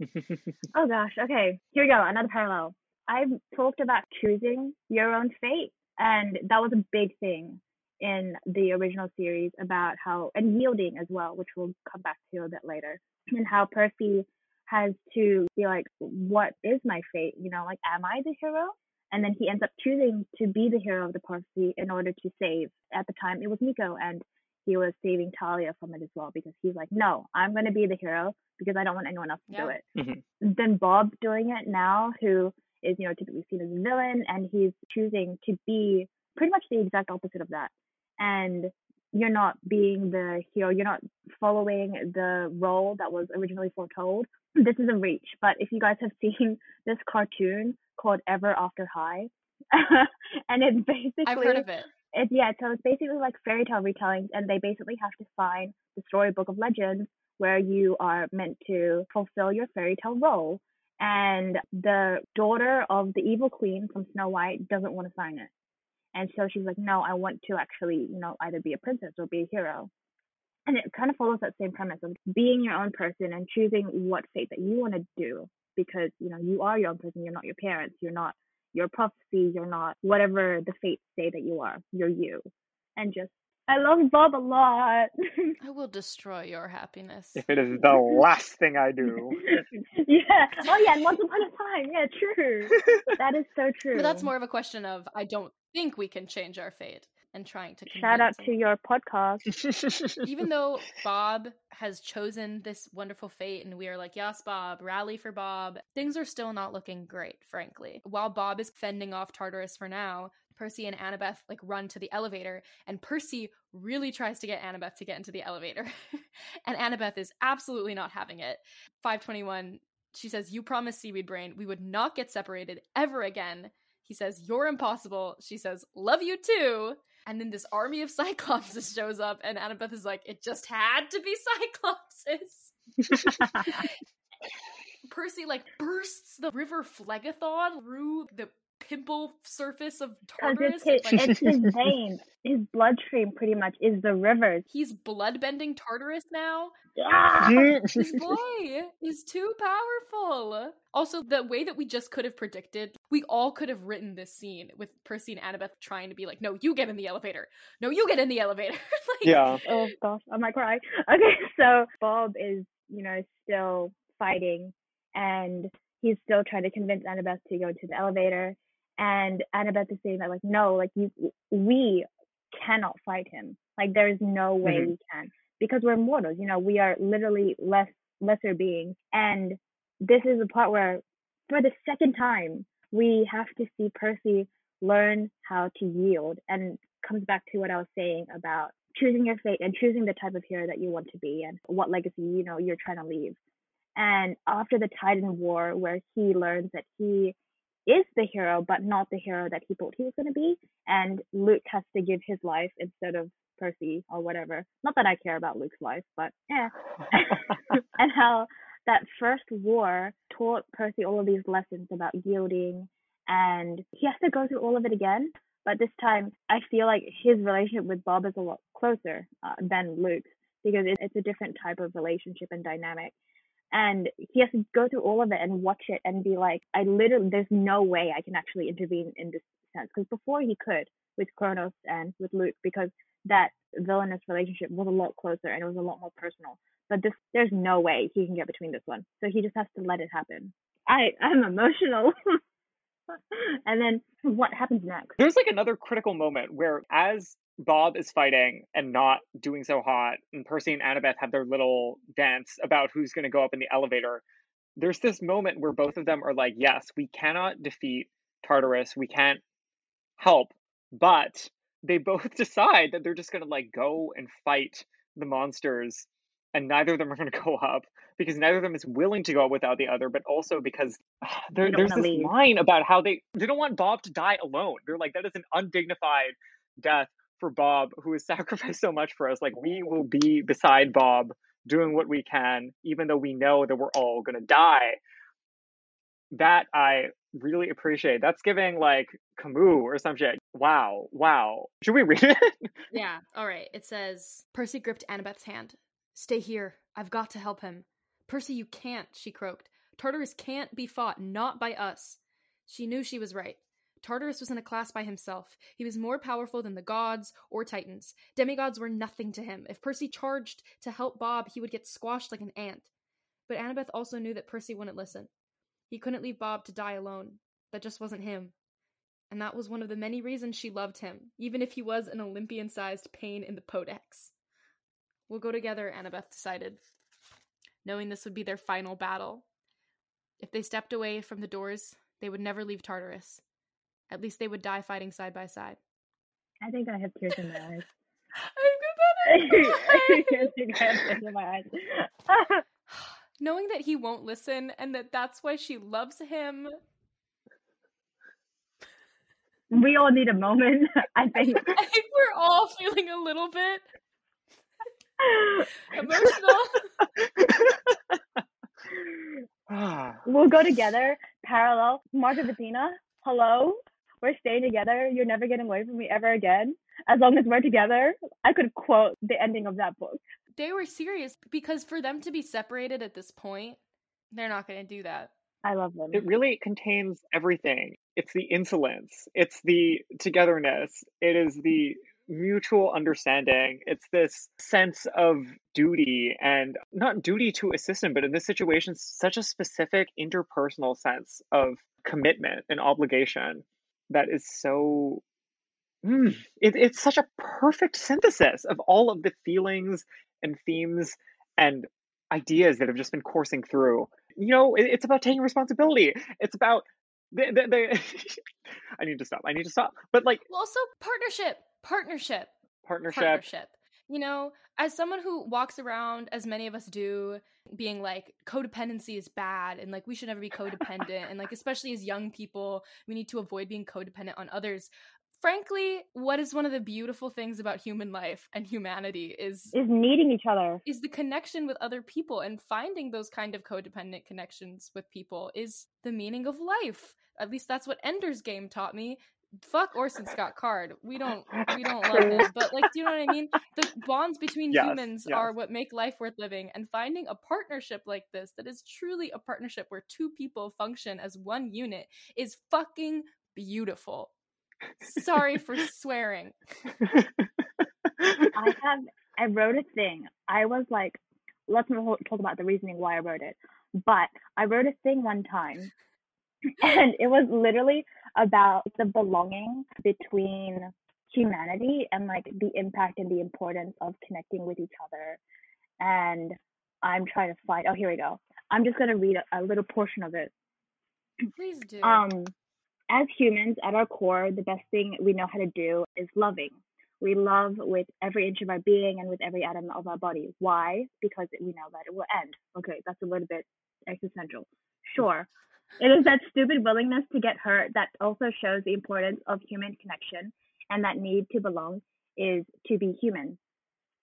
Oh gosh, okay. Here we go. Another parallel. I've talked about choosing your own fate, and that was a big thing in the original series about how and yielding as well, which we'll come back to a bit later, and how Percy has to be like, what is my fate? You know, like, am I the hero? And then he ends up choosing to be the hero of the prophecy in order to save. At the time, it was Nico, and he was saving Thalia from it as well because he's like, no, I'm going to be the hero because I don't want anyone else to do Yeah. it. Mhm. Then Bob doing it now, who is, you know, typically seen as a villain, and he's choosing to be pretty much the exact opposite of that. And you're not being the hero, you're not following the role that was originally foretold. This is a reach, but if you guys have seen this cartoon called Ever After High, and it's basically I've heard of it. It, yeah, so it's basically like fairy tale retellings, and they basically have to find the storybook of legends where you are meant to fulfill your fairy tale role. And the daughter of the evil queen from Snow White doesn't want to sign it. And so she's like, no, I want to actually, you know, either be a princess or be a hero. And it kind of follows that same premise of being your own person and choosing what fate that you want to do because, you know, you are your own person. You're not your parents. You're not your prophecy. You're not whatever the fates say that you are. You're you. And just, I love Bob a lot. I will destroy your happiness. If it is the last thing I do. yeah. Oh, yeah. And once upon a time. Yeah, true. That is so true. But that's more of a question of I don't think we can change our fate and trying to Shout out to your podcast. even though Bob has chosen this wonderful fate and we are like, yes, Bob, rally for Bob, things are still not looking great, frankly. While Bob is fending off Tartarus for now, Percy and Annabeth like run to the elevator, and Percy really tries to get Annabeth to get into the elevator. and Annabeth is absolutely not having it. 521, she says, You promised Seaweed Brain we would not get separated ever again. He says, You're impossible. She says, Love you too. And then this army of Cyclopses shows up, and Annabeth is like, It just had to be Cyclopses. Percy like bursts the river Phlegethon through the pimple surface of Tartarus. it's his, like, it's his veins. His bloodstream pretty much is the rivers. he's bloodbending Tartarus now. Yeah. This boy is too powerful. Also, the way that we just could have predicted, we all could have written this scene with Percy and Annabeth trying to be like, "No, you get in the elevator. No, you get in the elevator." like, yeah. oh gosh, I might cry. Okay, so Bob is, you know, still fighting and he's still trying to convince Annabeth to go into the elevator. And Annabeth is saying that like, no, like you we cannot fight him. Like there is no way Mhm. we can. Because we're mortals, you know, we are literally less lesser beings. And this is the part where for the second time we have to see Percy learn how to yield and comes back to what I was saying about choosing your fate and choosing the type of hero that you want to be and what legacy you know you're trying to leave. And after the Titan War, where he learns that he is the hero, but not the hero that he thought he was going to be, and Luke has to give his life instead of Percy or whatever. Not that I care about Luke's life, but yeah. and how that first war taught Percy all of these lessons about yielding, and he has to go through all of it again. But this time, I feel like his relationship with Bob is a lot closer uh, than Luke's because it's a different type of relationship and dynamic. And he has to go through all of it and watch it and be like, I literally, there's no way I can actually intervene in this sense. Because before he could with Kronos and with Luke, because that villainous relationship was a lot closer and it was a lot more personal. But this, there's no way he can get between this one. So he just has to let it happen. I, I'm emotional. and then what happens next? There's like another critical moment where as Bob is fighting and not doing so hot, and Percy and Annabeth have their little dance about who's going to go up in the elevator. There's this moment where both of them are like, Yes, we cannot defeat Tartarus. We can't help. But they both decide that they're just going to like go and fight the monsters and neither of them are going to go up because neither of them is willing to go up without the other, but also because there, there's this leave. line about how they they don't want Bob to die alone. They're like that is an undignified death for Bob who has sacrificed so much for us. Like we will be beside Bob doing what we can, even though we know that we're all going to die. That I really appreciate. That's giving like Camus or some shit. Wow, wow. Should we read it? Yeah, all right. It says Percy gripped Annabeth's hand. Stay here. I've got to help him. Percy, you can't, she croaked. Tartarus can't be fought, not by us. She knew she was right. Tartarus was in a class by himself. He was more powerful than the gods or titans. Demigods were nothing to him. If Percy charged to help Bob, he would get squashed like an ant. But Annabeth also knew that Percy wouldn't listen. He couldn't leave Bob to die alone. That just wasn't him. And that was one of the many reasons she loved him, even if he was an Olympian sized pain in the podex. We'll go together, Annabeth decided, knowing this would be their final battle. If they stepped away from the doors, they would never leave Tartarus. At least they would die fighting side by side. I think I have tears in my eyes. I think I have tears in my eyes. Knowing that he won't listen and that that's why she loves him. we all need a moment. I think. I think we're all feeling a little bit emotional. We'll go together, parallel. Mark of Athena, hello. We're staying together. You're never getting away from me ever again. As long as we're together. I could quote the ending of that book. They were serious because for them to be separated at this point, they're not going to do that. I love them. it really contains everything. It's the insolence, it's the togetherness, it is the mutual understanding. It's this sense of duty and not duty to a system, but in this situation, such a specific interpersonal sense of commitment and obligation that is so. Mm, it, it's such a perfect synthesis of all of the feelings and themes and ideas that have just been coursing through. You know, it, it's about taking responsibility. It's about the, the, the I need to stop. I need to stop. But like Well, also partnership, partnership, partnership, partnership. You know, as someone who walks around, as many of us do, being like codependency is bad and like we should never be codependent and like especially as young people, we need to avoid being codependent on others. Frankly, what is one of the beautiful things about human life and humanity is Is needing each other. is the connection with other people and finding those kind of codependent connections with people is the meaning of life. At least that's what Ender's Game taught me. Fuck Orson Scott Card. We don't we don't love him, but like, do you know what I mean? The bonds between Yes, humans yes. are what make life worth living, and finding a partnership like this that is truly a partnership where two people function as one unit is fucking beautiful. Sorry for swearing. I have. I wrote a thing. I was like, let's not talk about the reasoning why I wrote it, but I wrote a thing one time, and it was literally about the belonging between humanity and like the impact and the importance of connecting with each other. And I'm trying to find. Oh, here we go. I'm just gonna read a, a little portion of it. Please do. Um, as humans, at our core, the best thing we know how to do is loving. We love with every inch of our being and with every atom of our body. Why? Because we know that it will end. Okay, that's a little bit existential. Sure. It is that stupid willingness to get hurt that also shows the importance of human connection and that need to belong is to be human.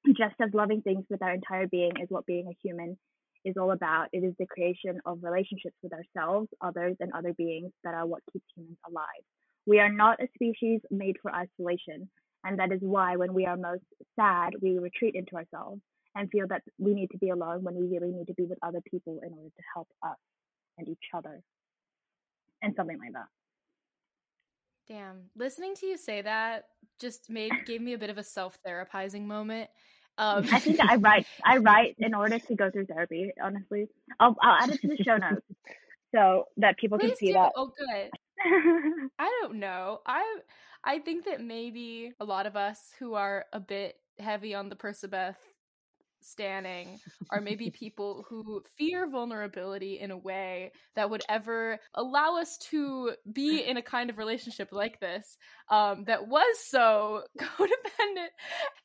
Just as loving things with our entire being is what being a human is all about. It is the creation of relationships with ourselves, others, and other beings that are what keeps humans alive. We are not a species made for isolation, and that is why when we are most sad, we retreat into ourselves and feel that we need to be alone when we really need to be with other people in order to help us and each other, and something like that. Damn, listening to you say that just made gave me a bit of a self therapizing moment. Um, I think I write I write in order to go through therapy. Honestly, I'll I'll add it to the show notes so that people can see do. that. Oh, good. I don't know. I I think that maybe a lot of us who are a bit heavy on the Percabeth standing are maybe people who fear vulnerability in a way that would ever allow us to be in a kind of relationship like this um, that was so codependent.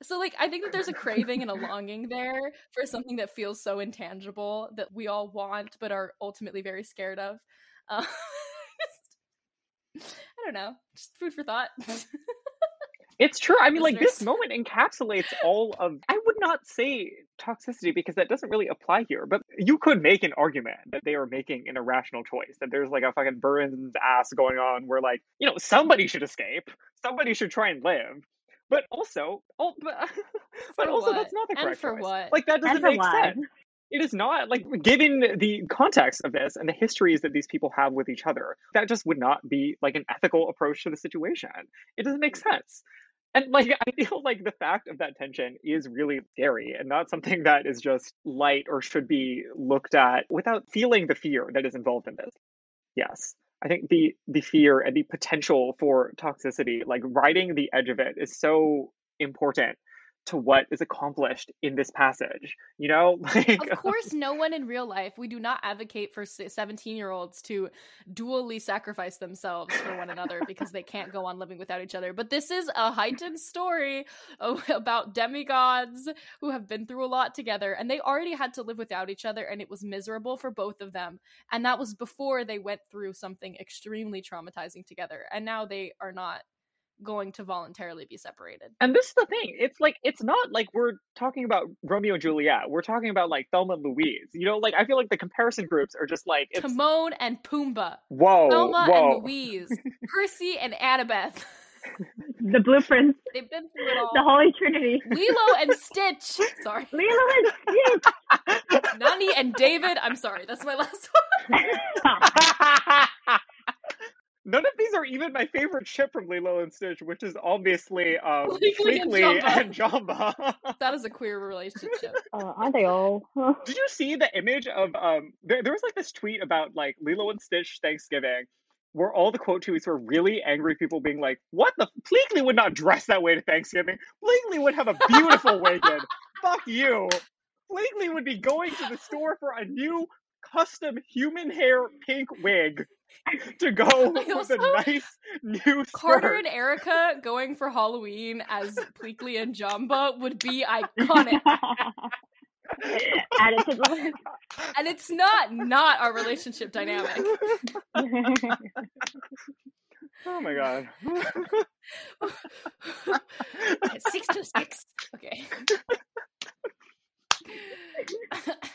So, like, I think that there's a craving and a longing there for something that feels so intangible that we all want but are ultimately very scared of. Uh, I don't know, just food for thought. It's true. I mean, like this moment encapsulates all of. I would not say toxicity because that doesn't really apply here, but you could make an argument that they are making an irrational choice. That there's like a fucking Burns ass going on where, like, you know, somebody should escape, somebody should try and live, but also, oh, but, but also what? that's not the correct And for choice. what? Like that doesn't make what? sense. It is not like given the context of this and the histories that these people have with each other, that just would not be like an ethical approach to the situation. It doesn't make sense. And like I feel like the fact of that tension is really scary and not something that is just light or should be looked at without feeling the fear that is involved in this. Yes. I think the the fear and the potential for toxicity, like riding the edge of it is so important to what is accomplished in this passage. You know? Like of course, no one in real life, we do not advocate for 17 year olds to dually sacrifice themselves for one another because they can't go on living without each other. But this is a heightened story about demigods who have been through a lot together and they already had to live without each other and it was miserable for both of them. And that was before they went through something extremely traumatizing together. And now they are not going to voluntarily be separated. And this is the thing. It's like it's not like we're talking about Romeo and Juliet. We're talking about like Thelma and Louise. You know, like I feel like the comparison groups are just like it's Timon and Pumbaa. whoa, Thelma whoa. and Louise, Percy and Annabeth. The blueprints, They've been through it all. the Holy Trinity. Lilo and Stitch. Sorry. Lilo and Stitch. Nani and David. I'm sorry. That's my last one. None of these are even my favorite ship from Lilo and Stitch, which is obviously um, Pleakley and Jumba. And Jumba. That is a queer relationship. oh, aren't they all? Did you see the image of um? There, there was like this tweet about like Lilo and Stitch Thanksgiving, where all the quote tweets were really angry people being like, "What the? Pleakley would not dress that way to Thanksgiving. Pleakley would have a beautiful wig in. Fuck you. Pleakley would be going to the store for a new custom human hair pink wig to go with a nice new Carter skirt. and Erica going for Halloween as Pleakley and Jumba would be iconic. Add it to the list. And it's not not our relationship dynamic. Oh my god. six to six. Okay.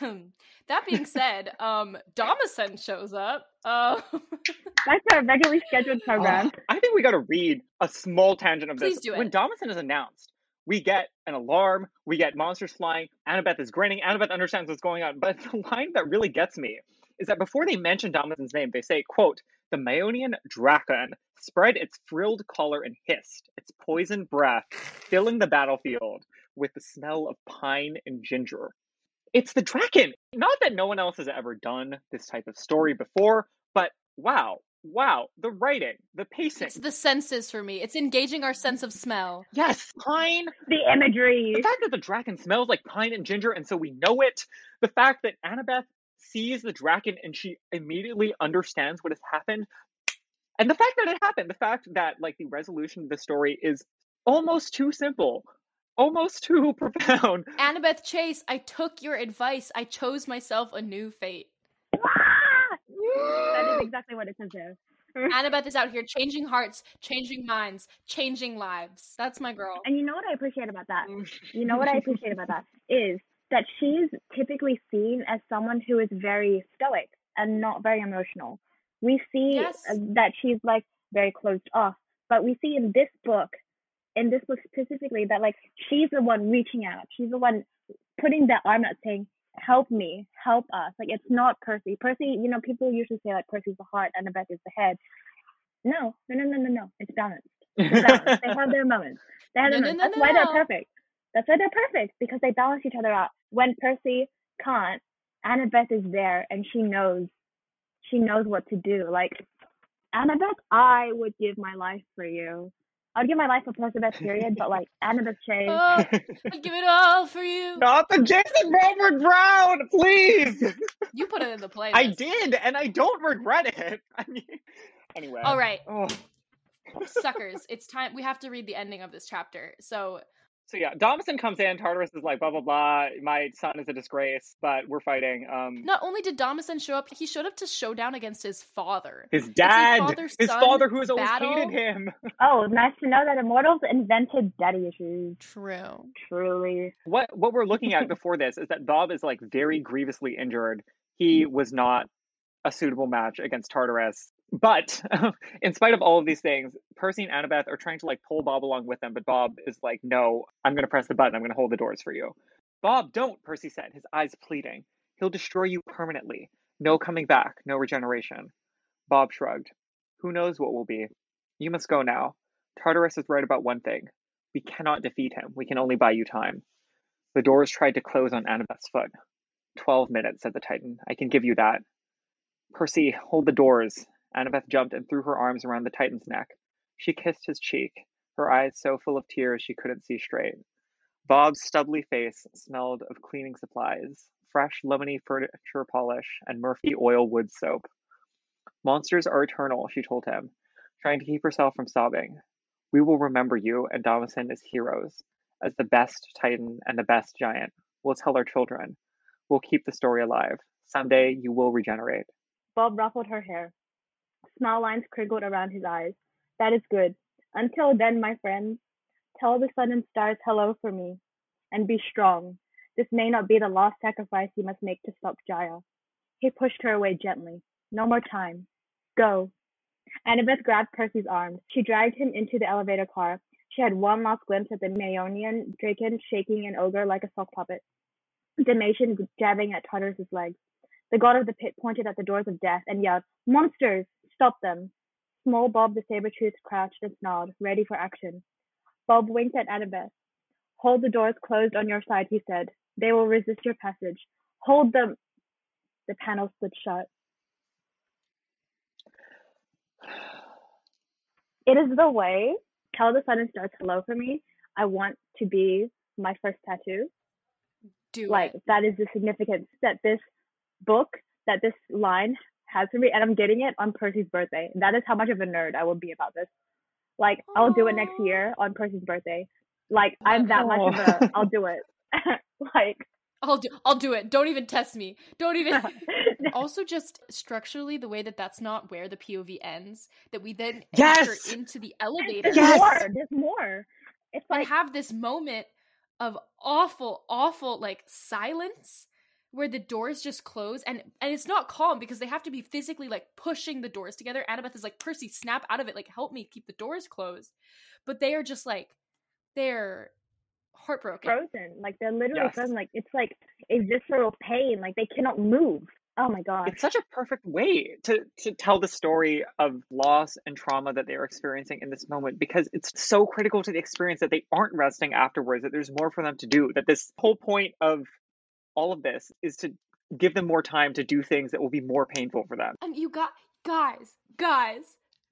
that being said, um, Damasen shows up. Uh, That's our regularly scheduled program. Oh, I think we got to read a small tangent of this. Please do When it. Damasen is announced, we get an alarm, we get monsters flying. Annabeth is grinning. Annabeth understands what's going on. But the line that really gets me is that before they mention Damasen's name, they say, quote, the Maeonian Drakon spread its frilled collar and hissed, its poison breath filling the battlefield with the smell of pine and ginger. It's the Drakon. Not that no one else has ever done this type of story before, but wow, wow, the writing, the pacing. it's the senses for me. It's engaging our sense of smell. Yes, pine. The imagery. The fact that the Drakon smells like pine and ginger, and so we know it. The fact that Annabeth sees the Drakon and she immediately understands what has happened. And the fact that it happened, the fact that like the resolution of the story is almost too simple, almost too profound. Annabeth Chase, I took your advice. I chose myself a new fate. that is exactly what it says there. Annabeth is out here changing hearts, changing minds, changing lives. That's my girl. And you know what I appreciate about that? You know what I appreciate about that is that she's typically seen as someone who is very stoic and not very emotional. We see Yes. uh, that she's like very closed off, but we see in this book, in this book specifically, that like she's the one reaching out. She's the one putting that arm out saying, "Help me, help us." Like it's not Percy. Percy, you know, people usually say like Percy's the heart and Annabeth is the head. No, no, no, no, no, no. It's balanced. It's balanced. they have their moments. They have No, their no, moments. no, That's why they're perfect. That's why they're perfect because they balance each other out. When Percy can't, Annabeth is there and she knows she knows what to do. Like Annabeth, I would give my life for you. I'd give my life for Percival period, but like Annabeth Chase. Oh, I'd give it all for you. Not the Jason Robert Brown, please. You put it in the playlist. I did, and I don't regret it. I mean, anyway. All right, Oh. suckers. It's time. We have to read the ending of this chapter. So So yeah, Damasen comes in. Tartarus is like, blah blah blah. My son is a disgrace, but we're fighting. Um, not only did Damasen show up, he showed up to showdown against his father. his dad, father-son his father, who has always battle. hated him. Oh, nice to know that immortals invented daddy issues. True. Truly. What what we're looking at before this is that Bob is like very grievously injured. He was not a suitable match against Tartarus. But in spite of all of these things, Percy and Annabeth are trying to like pull Bob along with them, but Bob is like, "No, I'm going to press the button. I'm going to hold the doors for you." Bob, don't, Percy said, his eyes pleading. He'll destroy you permanently. No coming back, no regeneration. Bob shrugged. Who knows what will be? You must go now. Tartarus is right about one thing. We cannot defeat him. We can only buy you time. The doors tried to close on Annabeth's foot. Twelve minutes, said the Titan. I can give you that. Percy, hold the doors. Annabeth jumped and threw her arms around the Titan's neck. She kissed his cheek, her eyes so full of tears she couldn't see straight. Bob's stubbly face smelled of cleaning supplies, fresh lemony furniture polish, and Murphy oil wood soap. Monsters are eternal, she told him, trying to keep herself from sobbing. We will remember you and Damasen as heroes, as the best Titan and the best giant. We'll tell our children. We'll keep the story alive. Someday you will regenerate. Bob ruffled her hair. Smile lines crinkled around his eyes. That is good. Until then, my friends, tell the sun and stars hello for me. And be strong. This may not be the last sacrifice you must make to stop Gaia. He pushed her away gently. No more time. Go. Annabeth grabbed Percy's arm. She dragged him into the elevator car. She had one last glimpse at the Maeonian Drakon shaking an ogre like a sock puppet. Damasen jabbing at Tartarus's legs. The god of the pit pointed at the doors of death and yelled, Monsters! Stop them! Small Bob the saber-tooth crouched and snarled, ready for action. Bob winked at Annabeth. Hold the doors closed on your side, he said. They will resist your passage. Hold them. The panel slid shut. It is the way. Tell the sun and stars hello for me. I want to be my first tattoo. Do like it. that is the significance that this book, that this line has for me, and I'm getting it on Percy's birthday. That is how much of a nerd I will be about this. Like I'll do it next year on Percy's birthday. Like I'm that much of a. I'll do it. like I'll do. I'll do it. Don't even test me. Don't even. also, just structurally, the way that that's not where the POV ends. That we then enter into the elevator there's Yes! more. There's more. It's and like have this moment of awful, awful like silence where the doors just close and and it's not calm because they have to be physically like pushing the doors together. Annabeth is like, Percy, snap out of it, like help me keep the doors closed. But they are just like they're heartbroken. frozen. Like they're literally Yes. frozen. Like it's like a visceral pain. Like they cannot move. Oh my god. It's such a perfect way to to tell the story of loss and trauma that they're experiencing in this moment because it's so critical to the experience that they aren't resting afterwards, that there's more for them to do, that this whole point of all of this is to give them more time to do things that will be more painful for them. And you got guys, guys,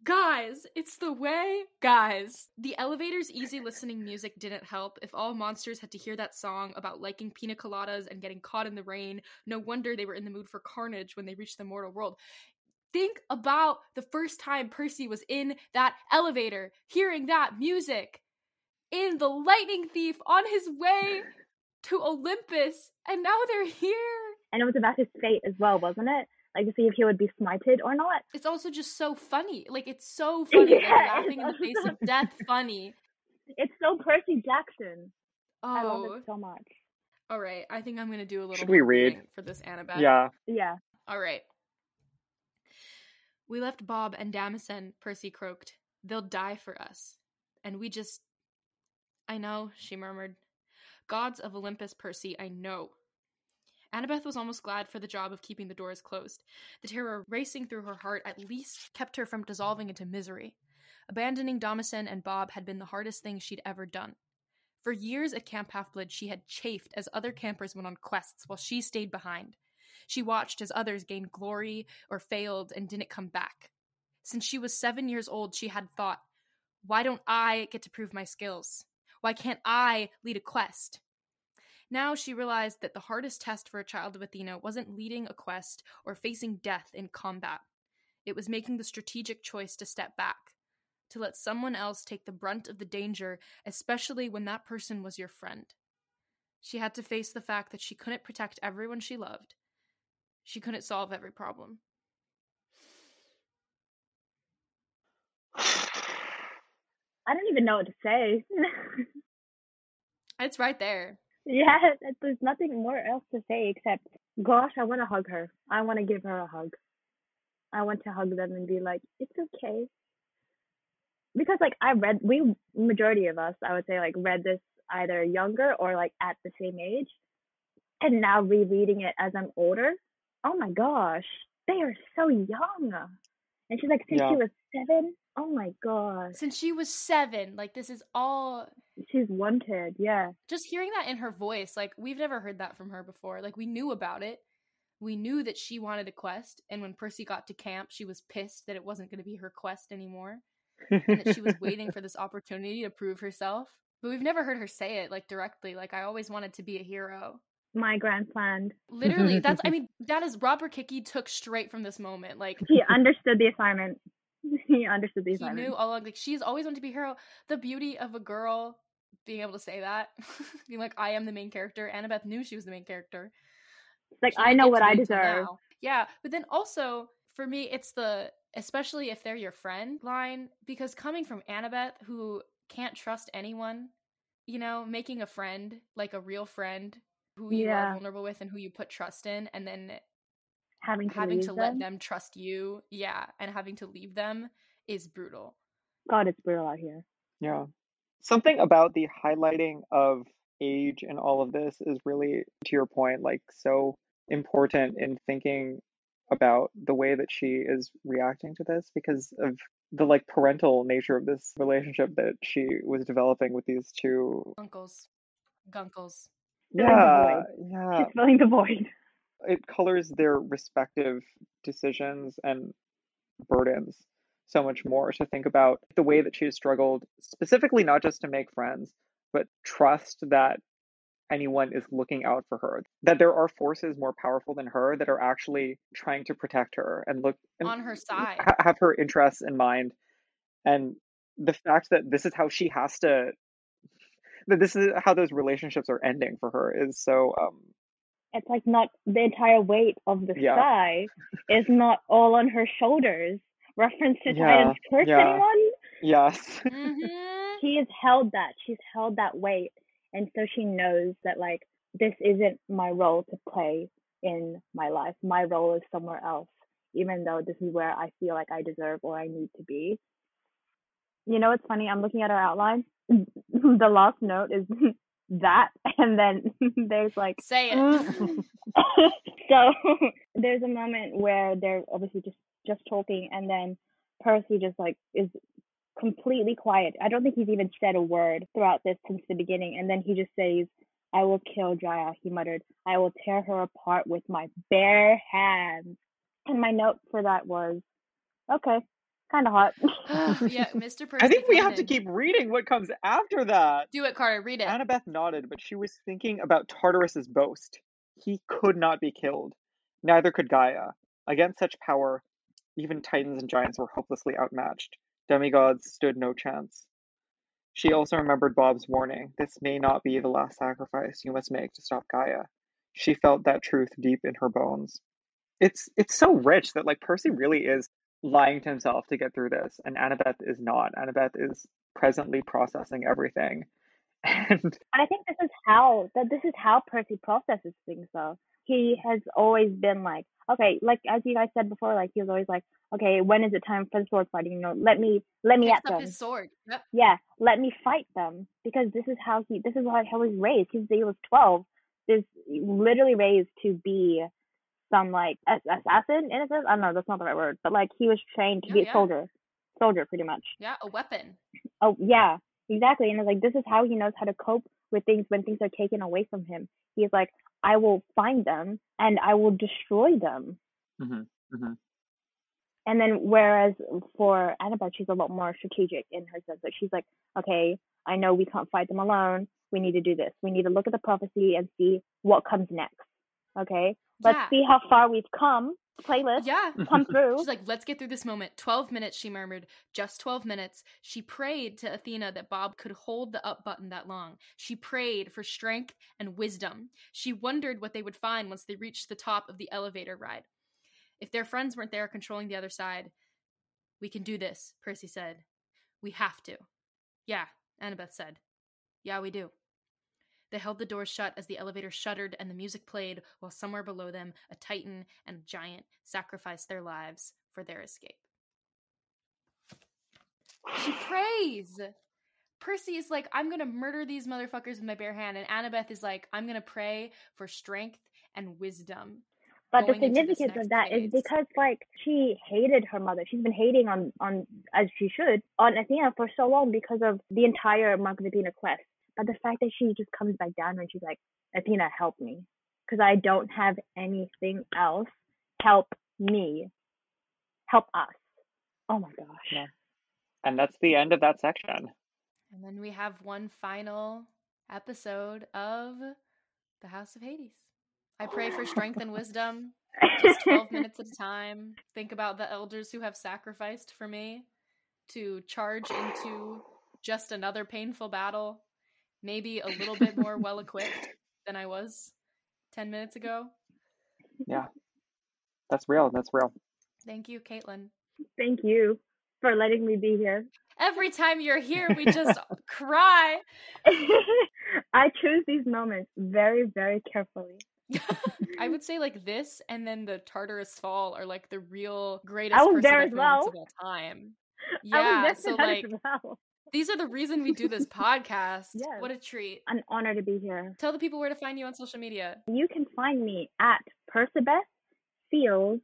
guys, it's the way, guys. The elevator's easy listening music didn't help. If all monsters had to hear that song about liking pina coladas and getting caught in the rain, no wonder they were in the mood for carnage when they reached the mortal world. Think about the first time Percy was in that elevator, hearing that music in the lightning thief on his way to Olympus, and now they're here. and it was about his fate as well, wasn't it? Like to see if he would be smited or not. it's also just so funny. Like it's so funny. They're laughing in the face also- of death. Funny. It's so Percy Jackson. I love Oh, it so much. all right. I think I'm gonna do a little. Should we read? for this Annabeth? Yeah. Yeah. All right. We left Bob and Damasen. Percy croaked. They'll die for us, and we just. I know, she murmured. Gods of Olympus, Percy, I know. Annabeth was almost glad for the job of keeping the doors closed. The terror racing through her heart at least kept her from dissolving into misery. Abandoning Damasen and Bob had been the hardest thing she'd ever done. For years at Camp Half-Blood, she had chafed as other campers went on quests while she stayed behind. She watched as others gained glory or failed and didn't come back. Since she was seven years old, she had thought, Why don't I get to prove my skills? Why can't I lead a quest? Now she realized that the hardest test for a child of Athena wasn't leading a quest or facing death in combat. It was making the strategic choice to step back, to let someone else take the brunt of the danger, especially when that person was your friend. She had to face the fact that she couldn't protect everyone she loved. She couldn't solve every problem. I don't even know what to say. It's right there. yeah, there's nothing more else to say except, gosh, I want to hug her. I want to give her a hug. I want to hug them and be like, it's okay. Because like I read, we majority of us, I would say, like read this either younger or like at the same age, and now rereading it as I'm older. Oh my gosh, they are so young. And she's like, since Yeah. she was seven. Oh my gosh, Since she was seven, like this is all she's wanted. Yeah. just hearing that in her voice, like we've never heard that from her before. Like we knew about it. We knew that she wanted a quest, and when Percy got to camp, she was pissed that it wasn't going to be her quest anymore, and that she was waiting for this opportunity to prove herself. But we've never heard her say it like directly. Like I always wanted to be a hero. My grand plan. Literally, that's I mean, that is Rob Rokicki took straight from this moment. Like He understood the assignment. He understood the he assignment. knew all along like she's always wanted to be hero. The beauty of a girl being able to say that, being like, I am the main character. Annabeth knew she was the main character. It's like She I know what I deserve. Yeah, but then also for me, it's the especially if they're your friend line because coming from Annabeth who can't trust anyone, you know, making a friend like a real friend who you Yeah. are vulnerable with and who you put trust in, and then Having to having leave to them. let them trust you, yeah, and having to leave them is brutal. God, it's brutal out here. Yeah. Something about the highlighting of age and all of this is really, to your point, like so important in thinking about the way that she is reacting to this because of the like parental nature of this relationship that she was developing with these two. Uncles, gunkles. Filling the Yeah, yeah. She's filling the void. It colors their respective decisions and burdens so much more to think about the way that she has struggled, specifically not just to make friends, but trust that anyone is looking out for her, that there are forces more powerful than her that are actually trying to protect her and look and On her side. ha- have her interests in mind. And the fact that this is how she has to, that this is how those relationships are ending for her is so, um, It's like not the entire weight of the Yeah. sky is not all on her shoulders. Reference to Yeah, Titan's curse, yeah. anyone? yes. hmm She has held that. She's held that weight. And so she knows that like this isn't my role to play in my life. My role is somewhere else, even though this is where I feel like I deserve or I need to be. You know what's funny? I'm looking at our outline. the last note is that and then there's like Say it. Mm. so there's a moment where they're obviously just just talking and then Percy just like is completely quiet. I don't think he's even said a word throughout this since the beginning and then he just says I will kill Gaia, he muttered. I will tear her apart with my bare hands. And my note for that was okay, kind of hot. yeah, Mr. Percy. I think we have to keep reading what comes after that. Do it, Carter. Read it. Annabeth nodded, but she was thinking about Tartarus's boast. He could not be killed. Neither could Gaia. Against such power, even titans and giants were hopelessly outmatched. Demigods stood no chance. She also remembered Bob's warning. This may not be the last sacrifice you must make to stop Gaia. She felt that truth deep in her bones. It's it's so rich that like Percy really is lying to himself to get through this, and Annabeth is not. Annabeth is presently processing everything. And And I think this is how that this is how Percy processes things though. He has always been like, okay, like as you guys said before, like he was always like, okay, when is it time for the sword fighting? You know, let me let me Picks at them. his sword. Yep. Yeah, let me fight them because this is how he this is how he was raised. He was, he was twelve. Is literally raised to be some like assassin in a sense. I don't know, that's not the right word, but like he was trained to Oh, be a soldier, soldier pretty much. Yeah, a weapon. Oh yeah, exactly. And it's like this is how he knows how to cope with things when things are taken away from him. He's like, I will find them and I will destroy them. hmm hmm And then whereas for Annabeth, she's a lot more strategic in her sense that she's like, okay, I know we can't fight them alone. We need to do this. We need to look at the prophecy and see what comes next. Okay, let's Yeah. see how far we've come. Playlist Yeah. come through. She's like, let's get through this moment. 12 minutes, she murmured. Just 12 minutes. She prayed to Athena that Bob could hold the up button that long. She prayed for strength and wisdom. She wondered what they would find once they reached the top of the elevator ride. If their friends weren't there controlling the other side, we can do this, Percy said. We have to. Yeah, Annabeth said. Yeah, we do. They held the doors shut as the elevator shuddered and the music played, while somewhere below them, a titan and a giant sacrificed their lives for their escape. She prays! Percy is like, I'm gonna murder these motherfuckers with my bare hand, and Annabeth is like, I'm gonna pray for strength and wisdom. But the going into this significance of that is phase. because like she hated her mother. She's been hating on on as she should on Athena for so long because of the entire Athena quest. But the fact that she just comes back down and she's like, Athena, help me, because I don't have anything else. Help me, help us. Oh my gosh. Yeah. And that's the end of that section. And then we have one final episode of The House of Hades. I pray for strength and wisdom, just 12 minutes at a time. Think about the elders who have sacrificed for me to charge into just another painful battle, maybe a little bit more well equipped than I was 10 minutes ago. Yeah. That's real. That's real. Thank you, Caitlin. Thank you for letting me be here. Every time you're here, we just cry. I choose these moments very, very carefully. I would say like this and then the Tartarus Fall are like the real greatest I was there as moments well. of all time. I was Yeah, there so for like as well. These are the reason we do this podcast. Yes. What a treat. An honor to be here. Tell the people where to find you on social media. You can find me at Percabeth Fields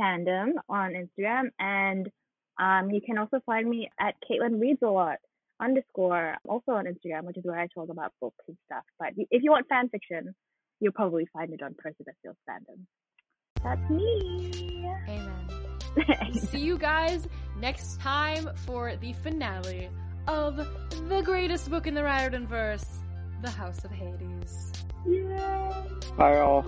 Fandom on Instagram, and um, you can also find me at Caitlin Reads a Lot underscore also on Instagram, which is where I talk about books and stuff. But if you want fan fiction, you'll probably find it on Percabeth Fields Fandom. That's me. Amen. See you guys next time for the finale of the greatest book in the Riordan verse, The House of Hades. Bye all.